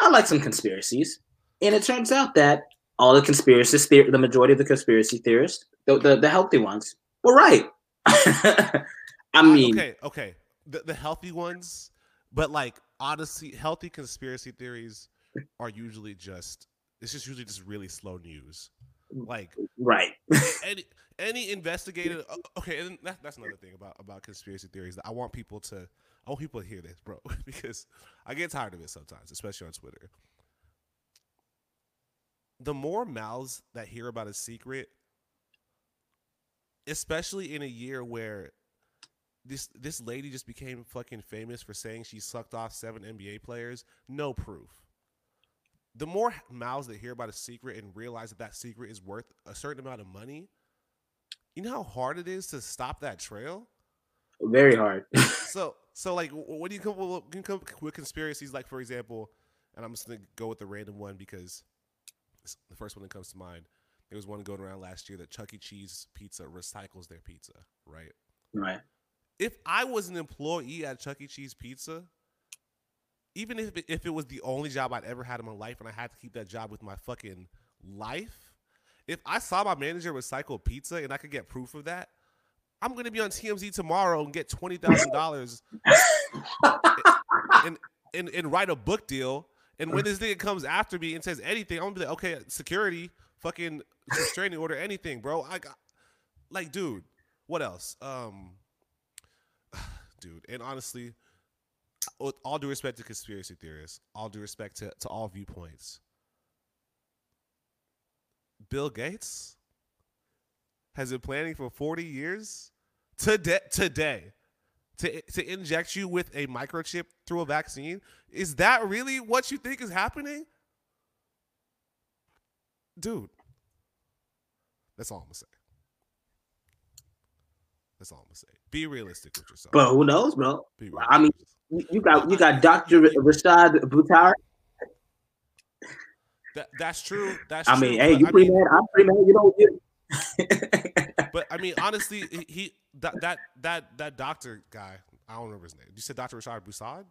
I like some conspiracies. And it turns out that all the conspiracy theor- the majority of the conspiracy theorists, the, the, the healthy ones, were right. (laughs) I mean, okay, okay. The the healthy ones, but like honestly, healthy conspiracy theories are usually just it's just usually just really slow news. Like right. any any okay, and that, that's another thing about about conspiracy theories that I want people to I want people to hear this, bro, (laughs) because I get tired of it sometimes, especially on Twitter. The more mouths that hear about a secret, especially in a year where this this lady just became fucking famous for saying she sucked off seven NBA players, no proof. The more mouths that hear about a secret and realize that that secret is worth a certain amount of money, you know how hard it is to stop that trail. Very hard. (laughs) So, so like, wh- what do you come with, you come with conspiracies? Like, for example, and I'm just gonna go with the random one because it's the first one that comes to mind. There was one going around last year that Chuck E. Cheese Pizza recycles their pizza, right? right. If I was an employee at Chuck E. Cheese Pizza, even if it, if it was the only job I'd ever had in my life and I had to keep that job with my fucking life, if I saw my manager recycle pizza and I could get proof of that, I'm gonna be on TMZ tomorrow and get twenty thousand dollars and, and and write a book deal. And when this nigga comes after me and says anything, I'm gonna be like, okay, security, fucking restraining order, anything, bro. I got like, dude, what else? Um, (sighs) dude, and honestly, with all due respect to conspiracy theorists, all due respect to, to all viewpoints, Bill Gates has been planning for 40 years today today to, to inject you with a microchip through a vaccine. Is that really what you think is happening? Dude, that's all I'm gonna say. That's all I'm gonna say. Be realistic with yourself. But who knows, bro? I mean, realistic with yourself. You got you got Dr. Rashid Buttar. That, that's true. That's I true. mean, hey, you I pretty mean, mad. I'm pretty mad. You know, you, but I (laughs) mean, honestly, he- he that that that that doctor guy. I don't remember his name. You said Dr. Rashid Busad,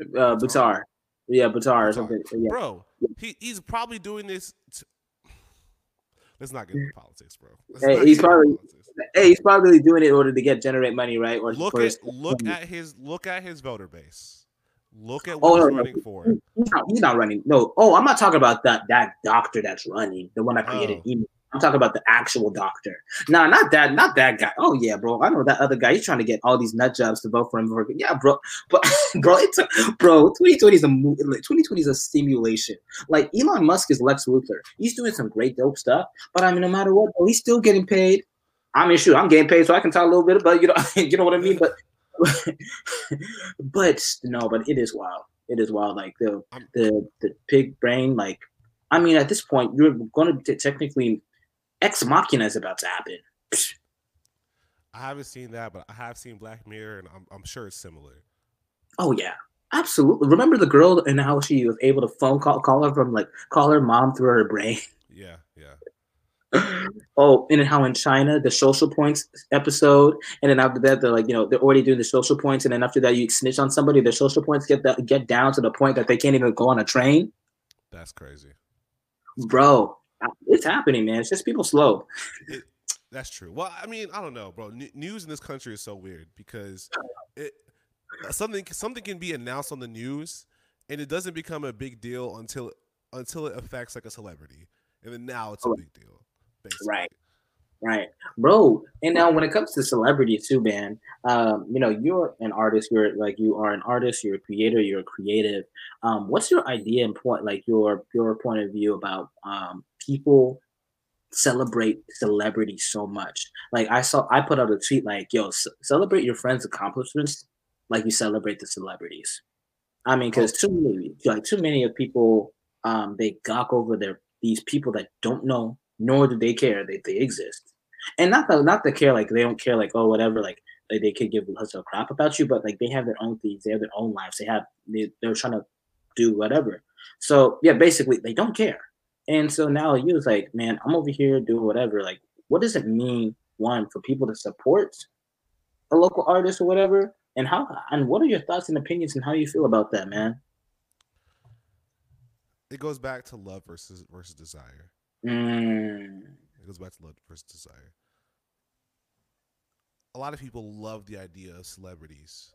uh, Buttar. Yeah, Buttar or something. Yeah. bro. He he's probably doing this. Let's not get into politics, bro. Let's Hey, he's probably- Hey, he's probably doing it in order to get generate money, right? Or look at his- look at his look at his voter base. Look at Oh, what no, he's no. running for. He's not, he's not running. No. Oh, I'm not talking about that that doctor that's running. The one that created Oh. email. I'm talking about the actual doctor. No, not that, not that guy. Oh yeah, bro. I know that other guy. He's trying to get all these nut jobs to vote for him. Yeah, bro. But (laughs) bro, it's a, bro. 2020 is a 2020 is a simulation. Like Elon Musk is Lex Luthor. He's doing some great dope stuff. But I mean, no matter what, bro, he's still getting paid. I mean, shoot, I'm getting paid, so I can talk a little bit about you know, (laughs) you know what I mean. But (laughs) but no, but it is wild. It is wild. Like the the the pig brain. Like I mean, at this point, you're going to technically Ex Machina is about to happen. I haven't seen that, but I have seen Black Mirror, and I'm, I'm sure it's similar. Oh yeah, absolutely. Remember the girl and how she was able to phone call call her from like call her mom through her brain. (laughs) Yeah, yeah. oh, and then how in China the social points episode, and then after that they're like, you know, they're already doing the social points, and then after that you snitch on somebody, their social points get that get down to the point that they can't even go on a train. That's crazy, bro. It's happening, man. It's just people slow. It, that's true. Well, I mean, I don't know, bro. N- news in this country is so weird because it something something can be announced on the news and it doesn't become a big deal until until it affects like a celebrity, and then now it's a big deal. Basically. Right. Right, bro. And now, when it comes to celebrity too, man, um, you know, you're an artist. You're like you are an artist. You're a creator. You're a creative. Um, what's your idea and point, like your your point of view about um, people celebrate celebrities so much? Like I saw, I put out a tweet like, "Yo, c- celebrate your friends' accomplishments like you celebrate the celebrities." I mean, because too many, like too many of people, um, they gawk over their these people that don't know nor do they care that they exist. And not the not the care like they don't care like oh whatever like like they could give a crap about you, but like they have their own things, they have their own lives, they have they, they're trying to do whatever. So yeah, basically they don't care. And so now you was like, man, I'm over here doing whatever. Like, what does it mean, one, for people to support a local artist or whatever? And how and what are your thoughts and opinions and how you feel about that, man? It goes back to love versus versus desire. Mm. It goes back to love versus desire. A lot of people love the idea of celebrities,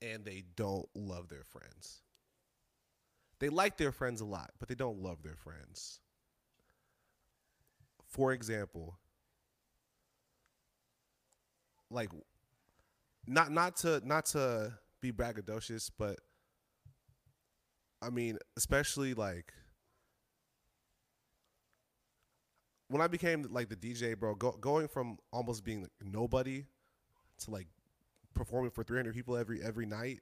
and they don't love their friends. They like their friends a lot, but they don't love their friends. For example, like not not to not to be braggadocious, but I mean, especially like when I became like the DJ, bro, go, going from almost being like nobody to like performing for 300 people every every night.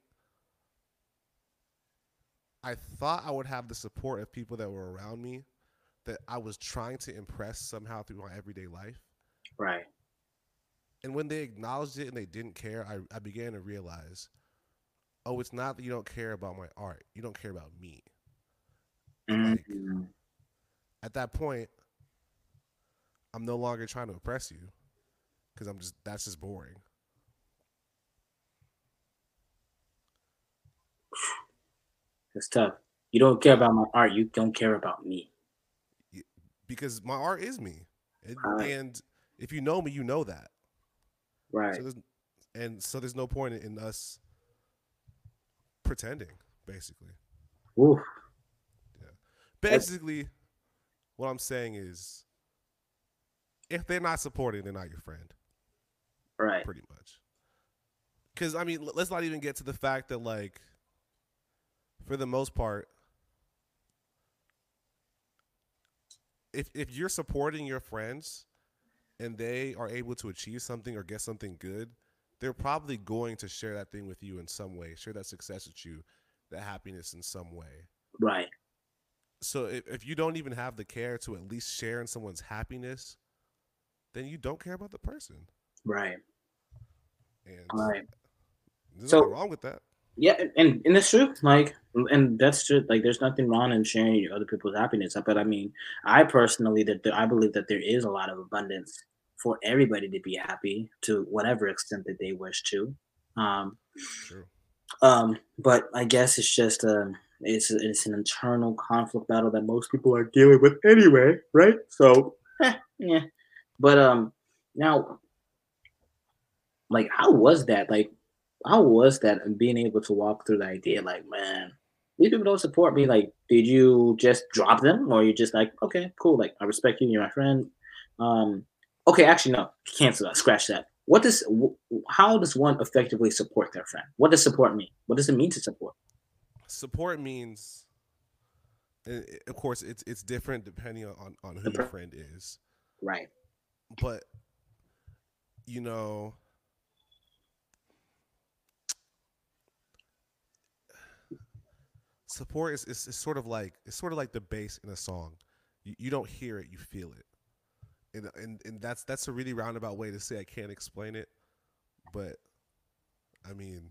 I thought I would have the support of people that were around me that I was trying to impress somehow through my everyday life. Right. And when they acknowledged it and they didn't care, I, I began to realize oh, it's not that you don't care about my art. You don't care about me. Mm-hmm. at that point, I'm no longer trying to impress you because I'm just that's just boring. It's tough. You don't care about my art. You don't care about me. Because my art is me, and, Right. and if you know me, you know that. Right. So and so there's no point in us pretending, basically. Oof. Yeah. Basically, what I'm saying is, if they're not supporting, they're not your friend. Right. pretty much. Because I mean, let's not even get to the fact that like, for the most part, if if you're supporting your friends and they are able to achieve something or get something good, they're probably going to share that thing with you in some way, share that success with you, that happiness in some way. Right. So if, if you don't even have the care to at least share in someone's happiness, then you don't care about the person. Right. And Right. there's So- nothing wrong with that. Yeah, and and it's true. Like, and that's true. Like, there's nothing wrong in sharing other people's happiness. But I mean, I personally that there, I believe that there is a lot of abundance for everybody to be happy to whatever extent that they wish to. Um, True. um, but I guess it's just um, it's it's an internal conflict battle that most people are dealing with anyway, right? So, yeah. But um, now, like, how was that? Like, how was that? And being able to walk through the idea, like, man, these people don't support me. Like, did you just drop them, or you just like, okay, cool, like I respect you, you're my friend. Um, okay, actually, no, cancel that, scratch that. What does, how does one effectively support their friend? What does support mean? What does it mean to support? Support means, of course, it's it's different depending on on who your friend is. Right. But you know support is, is, is, sort of like it's sort of like the bass in a song. You, you don't hear it, you feel it. And, and and that's that's a really roundabout way to say I can't explain it, but I mean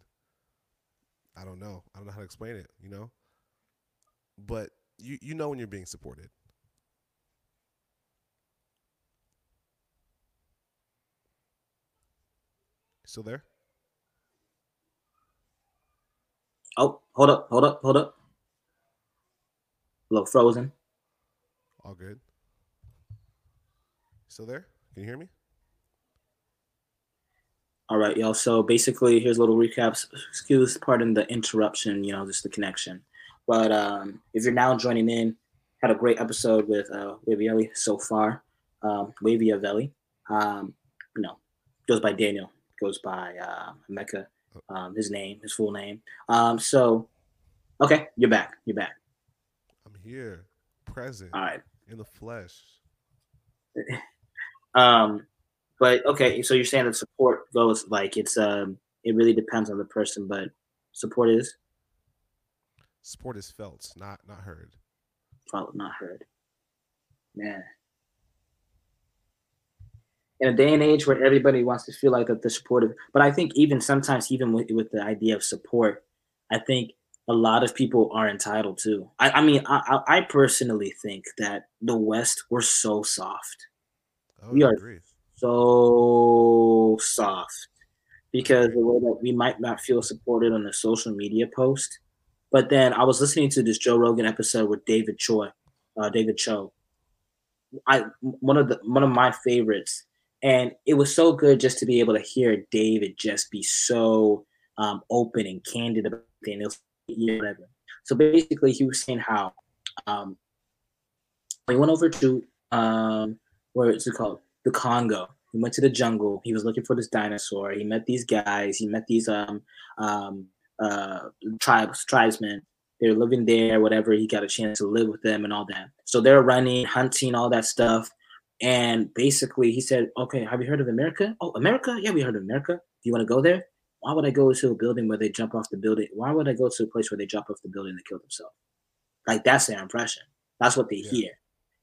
I don't know. I don't know how to explain it, you know? But you you know when you're being supported. Still there? Oh, hold up, hold up, hold up. A little frozen. All good. Still there? Can you hear me? All right, y'all. So basically, here's a little recap. Excuse, pardon the interruption. You know, just the connection. But um, if you're now joining in, had a great episode with uh, Wavielli so far. Um, Waviavelli, um, you know, goes by Daniel, goes by uh, Mecca, um, his name, his full name. Um, so, okay, you're back. You're back here, present, all right, in the flesh. (laughs) um, but okay, so you're saying that support goes like it's um, it really depends on the person, but support is support is felt, not not heard. Felt, not heard. Man. In a day and age where everybody wants to feel like that they're supportive, but I think even sometimes, even with, with the idea of support, I think a lot of people are entitled to. I, I mean, I, I personally think that the West we're so soft. Oh, we are agree. so soft because the way that we might not feel supported on a social media post. But then I was listening to this Joe Rogan episode with David Choi, uh, David Cho. I one of the one of my favorites, and it was so good just to be able to hear David just be so um, open and candid about things whatever. So basically, he was saying how um, he went over to um, where is it called the Congo. He went to the jungle. He was looking for this dinosaur. He met these guys. He met these um, um, uh, tribes tribesmen. They're living there, whatever. He got a chance to live with them and all that. So they're running, hunting, all that stuff. And basically, he said, "Okay, have you heard of America? Oh, America? Yeah, we heard of America. Do you want to go there? Why would I go to a building where they jump off the building? Why would I go to a place where they jump off the building and kill themselves? Like that's their impression. That's what they yeah. hear.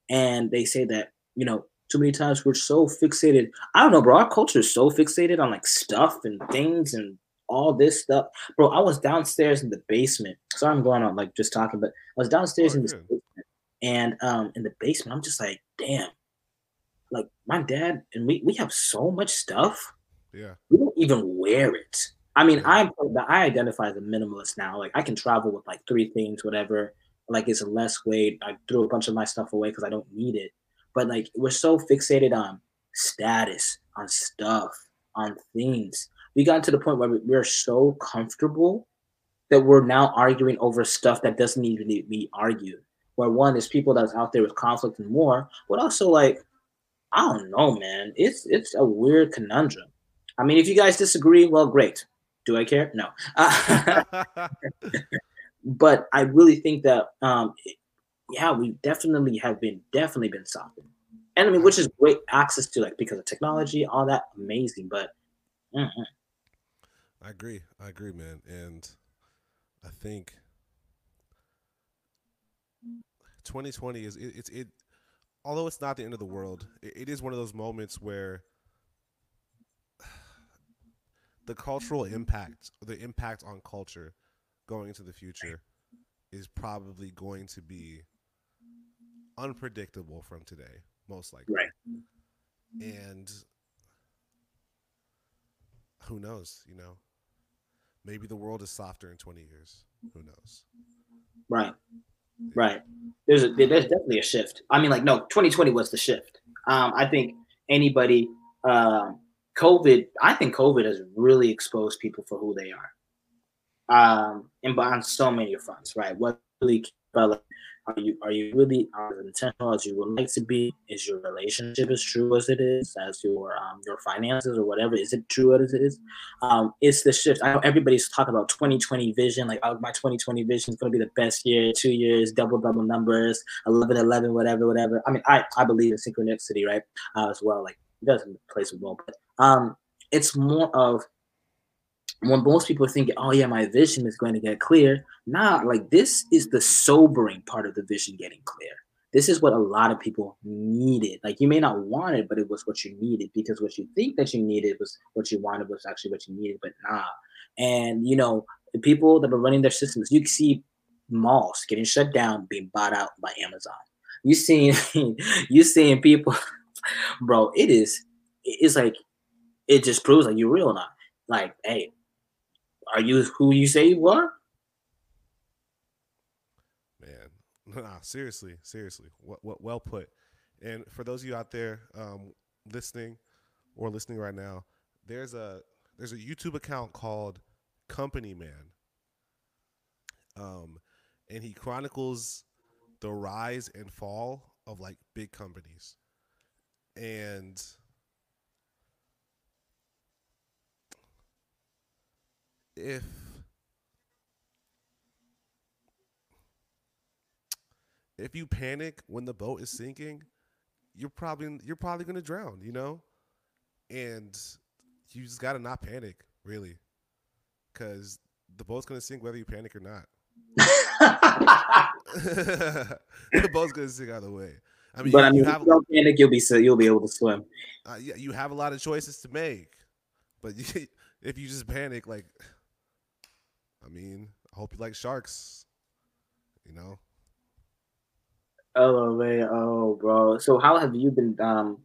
And they say that, you know, too many times we're so fixated. I don't know, bro. Our culture is so fixated on like stuff and things and all this stuff. Bro, I was downstairs in the basement. Sorry I'm going on like just talking, but I was downstairs oh, in this basement. And um in the basement, I'm just like, damn. Like my dad and we we have so much stuff yeah. We even wear it. I mean, I'm I identify as a minimalist now. Like I can travel with like three things, whatever. Like it's less weight. I threw a bunch of my stuff away because I don't need it. But like we're so fixated on status, on stuff, on things. We got to the point where we're so comfortable that we're now arguing over stuff that doesn't even need to be argued. Where one is people that's out there with conflict and war, but also like I don't know, man. It's it's a weird conundrum. I mean, if you guys disagree, well, great. Do I care? No. (laughs) but I really think that, um, yeah, we definitely have been definitely been softened, and I mean, which is great access to like because of technology, all that amazing. But mm-hmm. I agree. I agree, man, and I think 2020 is it, it's it. Although it's not the end of the world, it, it is one of those moments where the cultural impact, the impact on culture going into the future is probably going to be unpredictable from today, most likely. Right. And who knows, you know? Maybe the world is softer in 20 years. Who knows? Right. Right. There's a, there's definitely a shift. I mean, like, no, 2020 was the shift. Um, I think anybody um, COVID, I think COVID has really exposed people for who they are. um, and on so many fronts, right? What really are you are you really as intentional as you would like to be? Is your relationship as true as it is? As your um, your finances or whatever? Is it true as it is? Um, it's the shift. I know everybody's talking about 2020 vision, like oh, my 2020 vision is going to be the best year, two years, double double numbers, 11 11, whatever, whatever. I mean, I I believe in synchronicity, right? Uh, as well, like it doesn't place well, but um, it's more of when most people thinking, oh yeah, my vision is going to get clear. Nah, like this is the sobering part of the vision getting clear. This is what a lot of people needed. Like you may not want it, but it was what you needed because what you think that you needed was what you wanted was actually what you needed, but nah. And you know, the people that were running their systems, you see malls getting shut down, being bought out by Amazon. You seeing (laughs) you seeing people, (laughs) bro. It is. It's like it just proves like you're real or not. Like, hey, are you who you say you are? Man, (laughs) nah, seriously, seriously, what, what, well put. And for those of you out there um, listening or listening right now, there's a there's a YouTube account called Company Man, um, and he chronicles the rise and fall of like big companies, and if if you panic when the boat is sinking, you're probably you're probably gonna drown, you know, and you just gotta not panic, really, because the boat's gonna sink whether you panic or not. (laughs) the boat's gonna sink either way. I mean, but you, I mean, you if you don't panic, you'll be so you'll be able to swim. uh, yeah, you have a lot of choices to make, but you, (laughs) if you just panic, like, I mean, I hope you like sharks, you know. Oh man, oh bro. So how have you been? Um,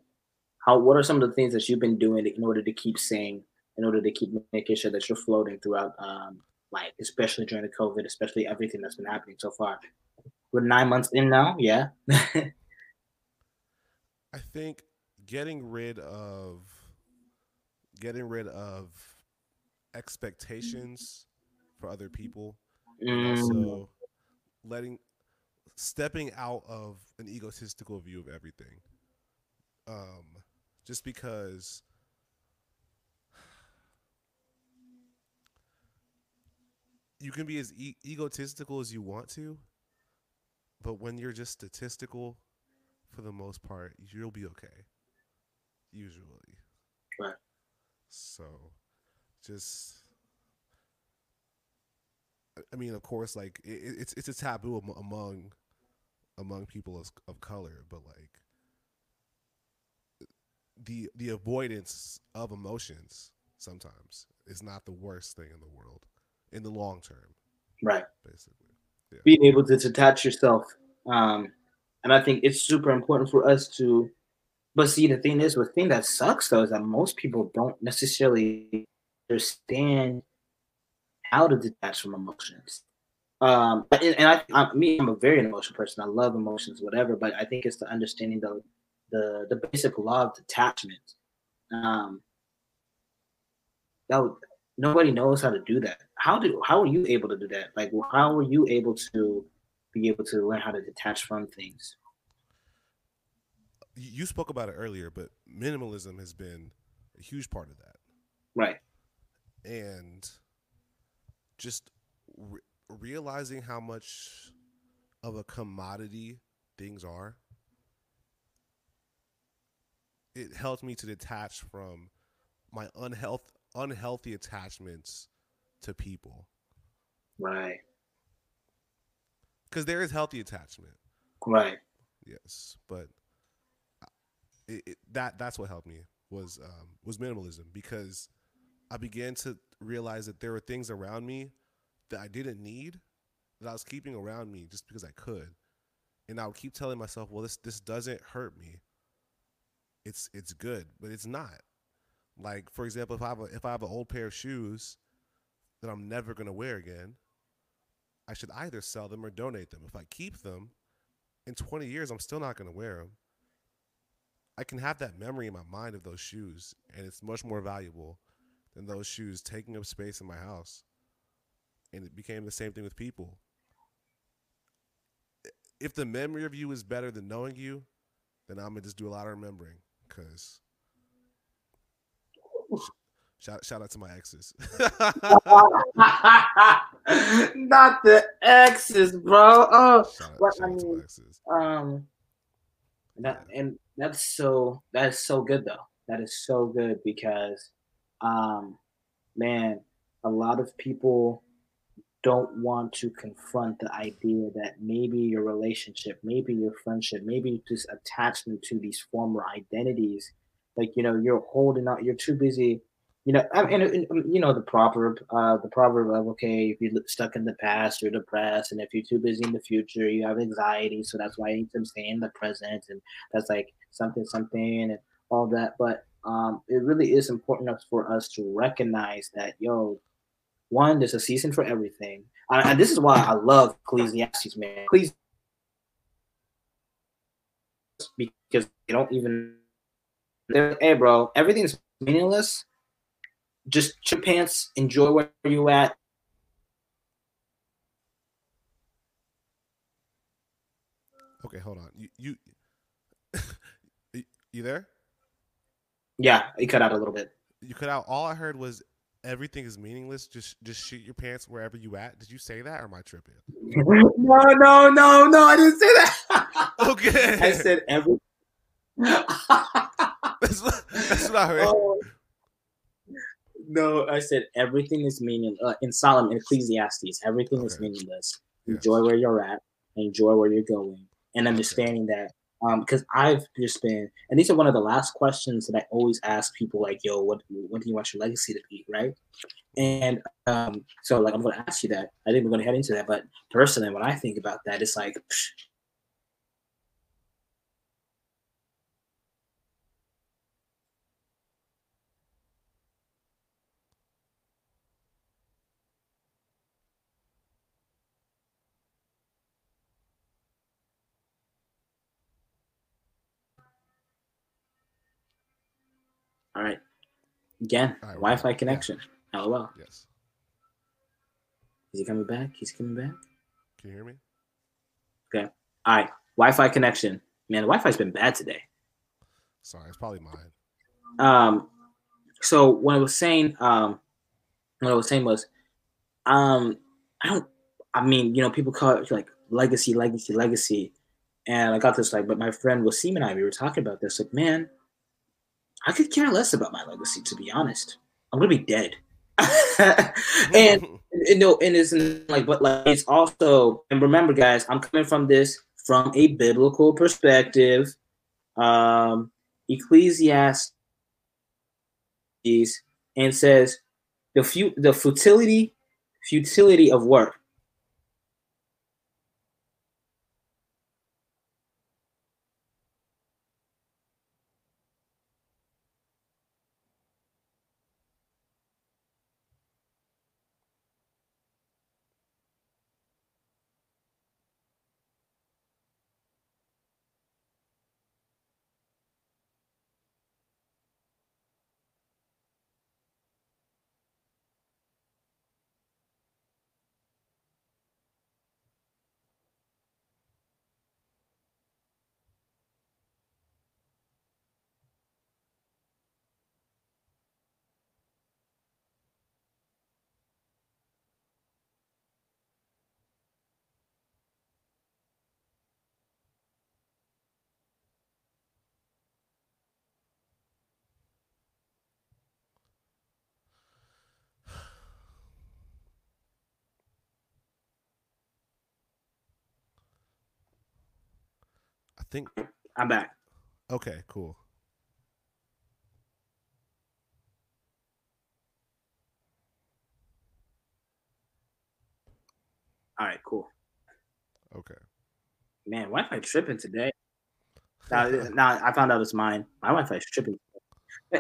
how what are some of the things that you've been doing in order to keep saying, in order to keep making sure that you're floating throughout, um, like especially during the COVID, especially everything that's been happening so far. We're nine months in now, yeah. (laughs) I think getting rid of getting rid of expectations for other people. Mm, also letting stepping out of an egotistical view of everything. Um just because you can be as e- egotistical as you want to but when you're just statistical for the most part you'll be okay. Usually. Right. so just I- mean, of course, like it, it- it's it's a taboo am- among among people of, of color, but like the the avoidance of emotions sometimes is not the worst thing in the world in the long term, right. basically. Being able to detach yourself, um, and I think it's super important for us to. But see, the thing is, the thing that sucks though is that most people don't necessarily understand how to detach from emotions. Um, and, and I, I, me, I'm a very emotional person. I love emotions, whatever. But I think it's the understanding the the the basic law of detachment. Um, that would, nobody knows how to do that. How do how are you able to do that? Like, how were you able to be able to learn how to detach from things? You you spoke about it earlier, but minimalism has been a huge part of that. Right. and just re- realizing how much of a commodity things are it helped me to detach from my unhealth unhealthy attachments to people Right. because there is healthy attachment Right. yes but it, it, that that's what helped me was um, was minimalism because I began to realize that there were things around me that I didn't need that I was keeping around me just because I could, and I would keep telling myself, "Well, this this doesn't hurt me. It's it's good, but it's not." Like for example, if I have a, if I have an old pair of shoes that I'm never gonna wear again, I should either sell them or donate them. If I keep them, in 20 years, I'm still not gonna wear them. I can have that memory in my mind of those shoes, and it's much more valuable than those shoes taking up space in my house. and it became the same thing with people. If the memory of you is better than knowing you, then I'm gonna just do a lot of remembering. Cause (laughs) shout shout out to my exes. (laughs) Not the exes, bro. Oh, shout out, What, shout I out to my mean, exes. um, that and that's so that is so good though. That is so good because, um, man, a lot of people don't want to confront the idea that maybe your relationship, maybe your friendship, maybe this attachment to these former identities, like you know, you're holding out. You're too busy. You know, I mean, and, and, you know the proverb, uh, the proverb of okay, if you're stuck in the past, you're depressed, and if you're too busy in the future, you have anxiety. So that's why you need to stay in the present, and that's like something, something, and all that. But um, it really is important for us to recognize that, yo, one, there's a season for everything, uh, and this is why I love Ecclesiastes, man. Ecclesiastes because they don't even. Hey, bro, everything's meaningless. Just chip pants, enjoy where you at. Okay, hold on. You you- (laughs) you there? Yeah, it cut out a little bit. You cut out. All I heard was everything is meaningless. Just just shoot your pants wherever you at. Did you say that or am I tripping? (laughs) No, no, no, no, I didn't say that. (laughs) Okay. I said every. (laughs) that's, what, that's what I heard. Oh. No, I said everything is meaning uh, in Solomon Ecclesiastes. Everything is Okay. meaningless. Yes. Enjoy where you're at. Enjoy where you're going, and understanding that. Um, because I've just been, and these are one of the last questions that I always ask people, like, "Yo, what when do you want your legacy to be?" Right? And um, so like I'm going to ask you that. I think we're going to head into that, but personally, when I think about that, it's like. psh, All right. Again, All right, Wi-Fi connection. LOL. Yes. Is he coming back? He's coming back. Can you hear me? Okay. All right. Wi-Fi connection. Man, the Wi-Fi's been bad today. Sorry, it's probably mine. Um, so what I was saying, um, what I was saying was, um, I don't. I mean, you know, people call it like legacy, legacy, legacy, and I got this like. But my friend Wasim and I, we were talking about this. Like, man, I could care less about my legacy. To be honest, I'm gonna be dead. (laughs) and and no, and it's like, but like, it's also, and remember, guys, I'm coming from this from a biblical perspective. Um, Ecclesiastes and says the fu- the futility futility of work. Think. I'm back. Okay, cool. All right, cool. Okay. Man, Wi-Fi tripping today. (laughs) Now, now I found out it's mine. My Wi-Fi is tripping.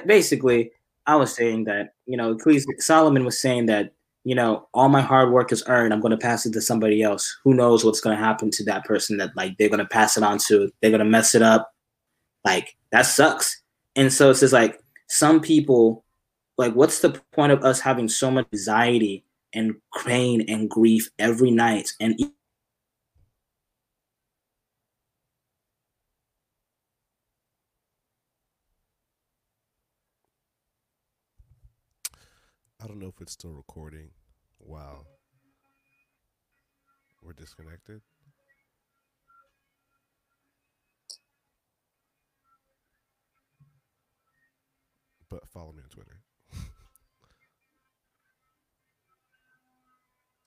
Basically, I was saying that you know, Solomon was saying that you know, all my hard work is earned. I'm going to pass it to somebody else. Who knows what's going to happen to that person that like they're going to pass it on to? They're going to mess it up. Like that sucks. And so it's just like some people, like, what's the point of us having so much anxiety and pain and grief every night and I don't know if it's still recording. Wow. We're disconnected. But follow me on Twitter. (laughs)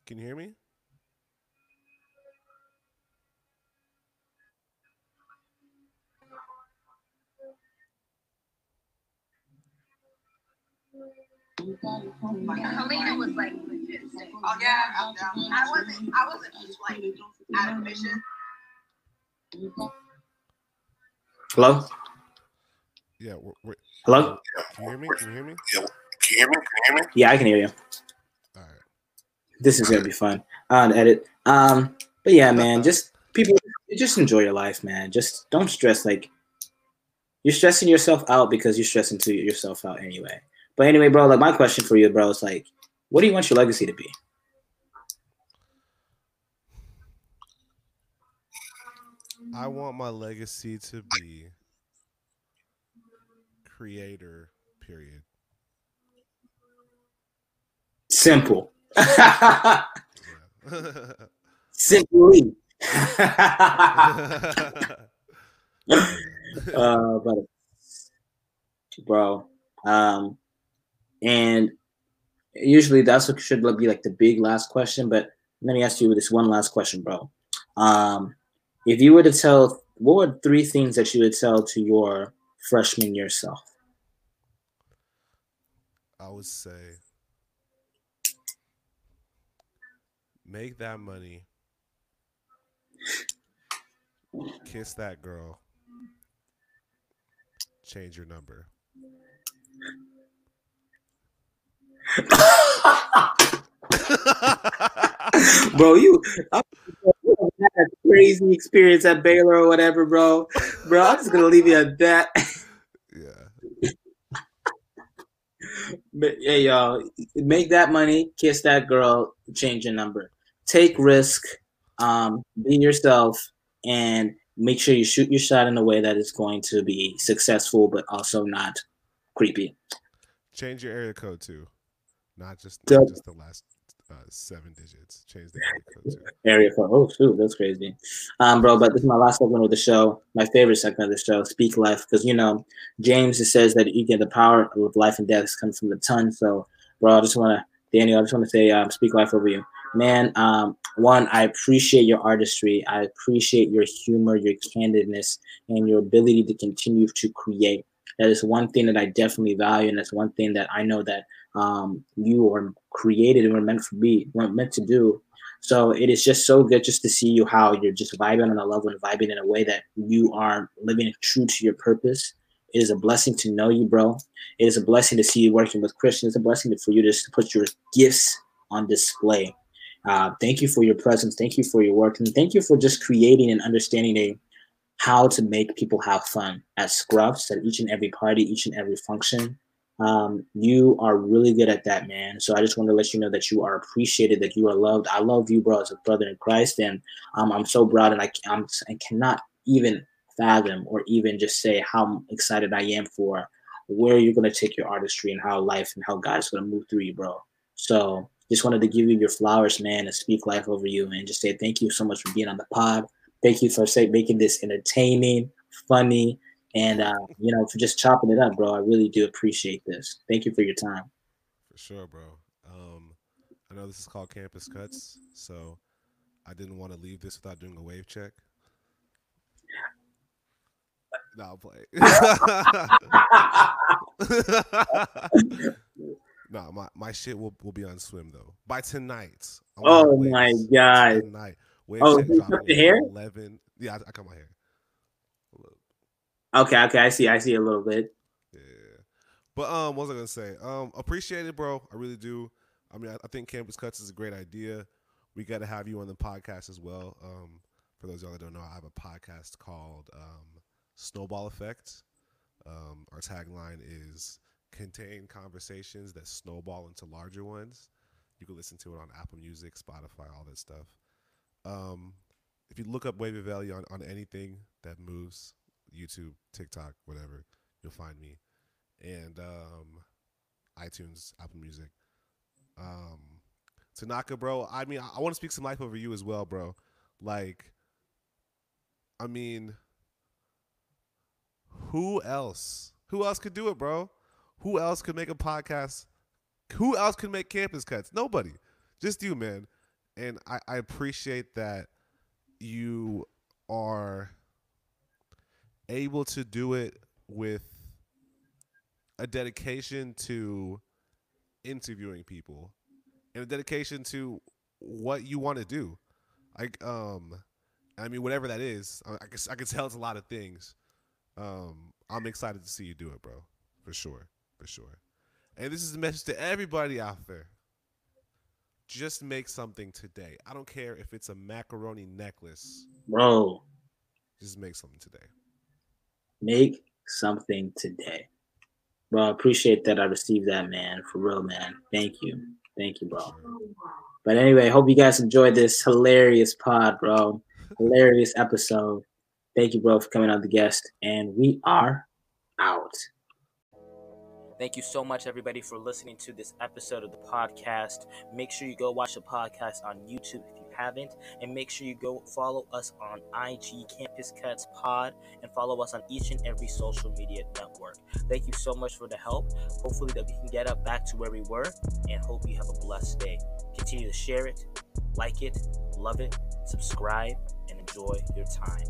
Can you hear me? Helena was like legit sick. Oh yeah, I'm down. I wasn't. I wasn't just like out of mission. hello Yeah. We're, we're, hello can you hear me? Can you hear me? yeah i can hear you All right. this is gonna be fun on edit um but yeah man just people just enjoy your life man just don't stress like you're stressing yourself out because you're stressing to yourself out anyway but anyway bro like my question for you bro is like what do you want your legacy to be? I want my legacy to be creator, period. simple. (laughs) Simply. (laughs) (laughs) Uh, but bro, um, and usually that's what should be like the big last question. But let me ask you this one last question, bro. Um, if you were to tell, what were three things that you would tell to your freshman yourself? I would say make that money, kiss that girl, change your number. (laughs) bro, you, I'm, had a crazy experience at Baylor or whatever, bro. Bro, I'm just gonna leave you at that. yeah. But, (laughs) hey y'all, make that money, kiss that girl, change your number, take risk, um, be yourself, and make sure you shoot your shot in a way that is going to be successful, but also not creepy. Change your area code too. Not just not just the last uh, seven digits. Change the (laughs) area code. Oh shoot, that's crazy, um, bro. But this is my last segment of the show. My favorite segment of the show, speak life, because you know James says that you get the power of life and death comes from the tongue. So, bro, I just want to, Daniel, I just want to say, um, speak life over you, man. Um, one, I appreciate your artistry. I appreciate your humor, your candidness, and your ability to continue to create. That is one thing that I definitely value, and that's one thing that I know that um, you are created and were meant to be, were meant to do. So it is just so good just to see you how you're just vibing on a level and vibing in a way that you are living true to your purpose. It is a blessing to know you, bro. It is a blessing to see you working with Christians. It's a blessing for you just to put your gifts on display. Uh, thank you for your presence. Thank you for your work, and thank you for just creating and understanding a how to make people have fun at Scruffs, at each and every party, each and every function. Um, you are really good at that, man. So I just want to let you know that you are appreciated, that you are loved. I love you, bro, as a brother in Christ, and um, I'm so proud, and I, I'm, I cannot even fathom or even just say how excited I am for where you're to take your artistry and how life and how God is to move through you, bro. So just wanted to give you your flowers, man, and speak life over you, and just say thank you so much for being on the pod. Thank you for say, making this entertaining, funny, and uh, you know for just chopping it up, bro. I really do appreciate this. Thank you for your time. For sure, bro. Um, I know this is called Campus Cuts, so I didn't want to leave this without doing a wave check. No, I'll play. no, my, my shit will, will be on swim though by tonight. Oh my God. Tonight. Wave Oh, check you cut the hair? Eleven. Yeah, I, I cut my hair. Okay, okay, I see, I see a little bit. Yeah. But um, what was I gonna say? Um, appreciate it, bro. I really do. I mean, I, I think Campus Cuts is a great idea. We got to have you on the podcast as well. Um, for those of y'all that don't know, I have a podcast called um, Snowball Effect. Um, our tagline is contain conversations that snowball into larger ones. You can listen to it on Apple Music, Spotify, all that stuff. Um, if you look up Waviavelli on, on anything that moves, YouTube, TikTok, whatever, you'll find me. And um, iTunes, Apple Music. Um, Tanaka, bro, I mean, I, I want to speak some life over you as well, bro. Like, I mean, who else? Who else could do it, bro? Who else could make a podcast? Who else could make campus cuts? Nobody. Just you, man. And I, I appreciate that you are able to do it with a dedication to interviewing people and a dedication to what you want to do. Like, um, I mean, whatever that is, I, I can I can tell it's a lot of things. Um, I'm excited to see you do it, bro, for sure, for sure. And this is a message to everybody out there. Just make something today. I don't care if it's a macaroni necklace. Bro, Just make something today. Make something today. Bro, I appreciate that I received that, man. For real, man. Thank you. Thank you, bro. But anyway, hope you guys enjoyed this hilarious pod, bro. Hilarious episode. Thank you, bro, for coming on the guest. And we are out. Thank you so much, everybody, for listening to this episode of the podcast. Make sure you go watch the podcast on YouTube if you haven't, and make sure you go follow us on IG Campus Cuts Pod and follow us on each and every social media network. Thank you so much for the help. Hopefully, that we can get up back to where we were, and hope you have a blessed day. Continue to share it, like it, love it, subscribe, and enjoy your time.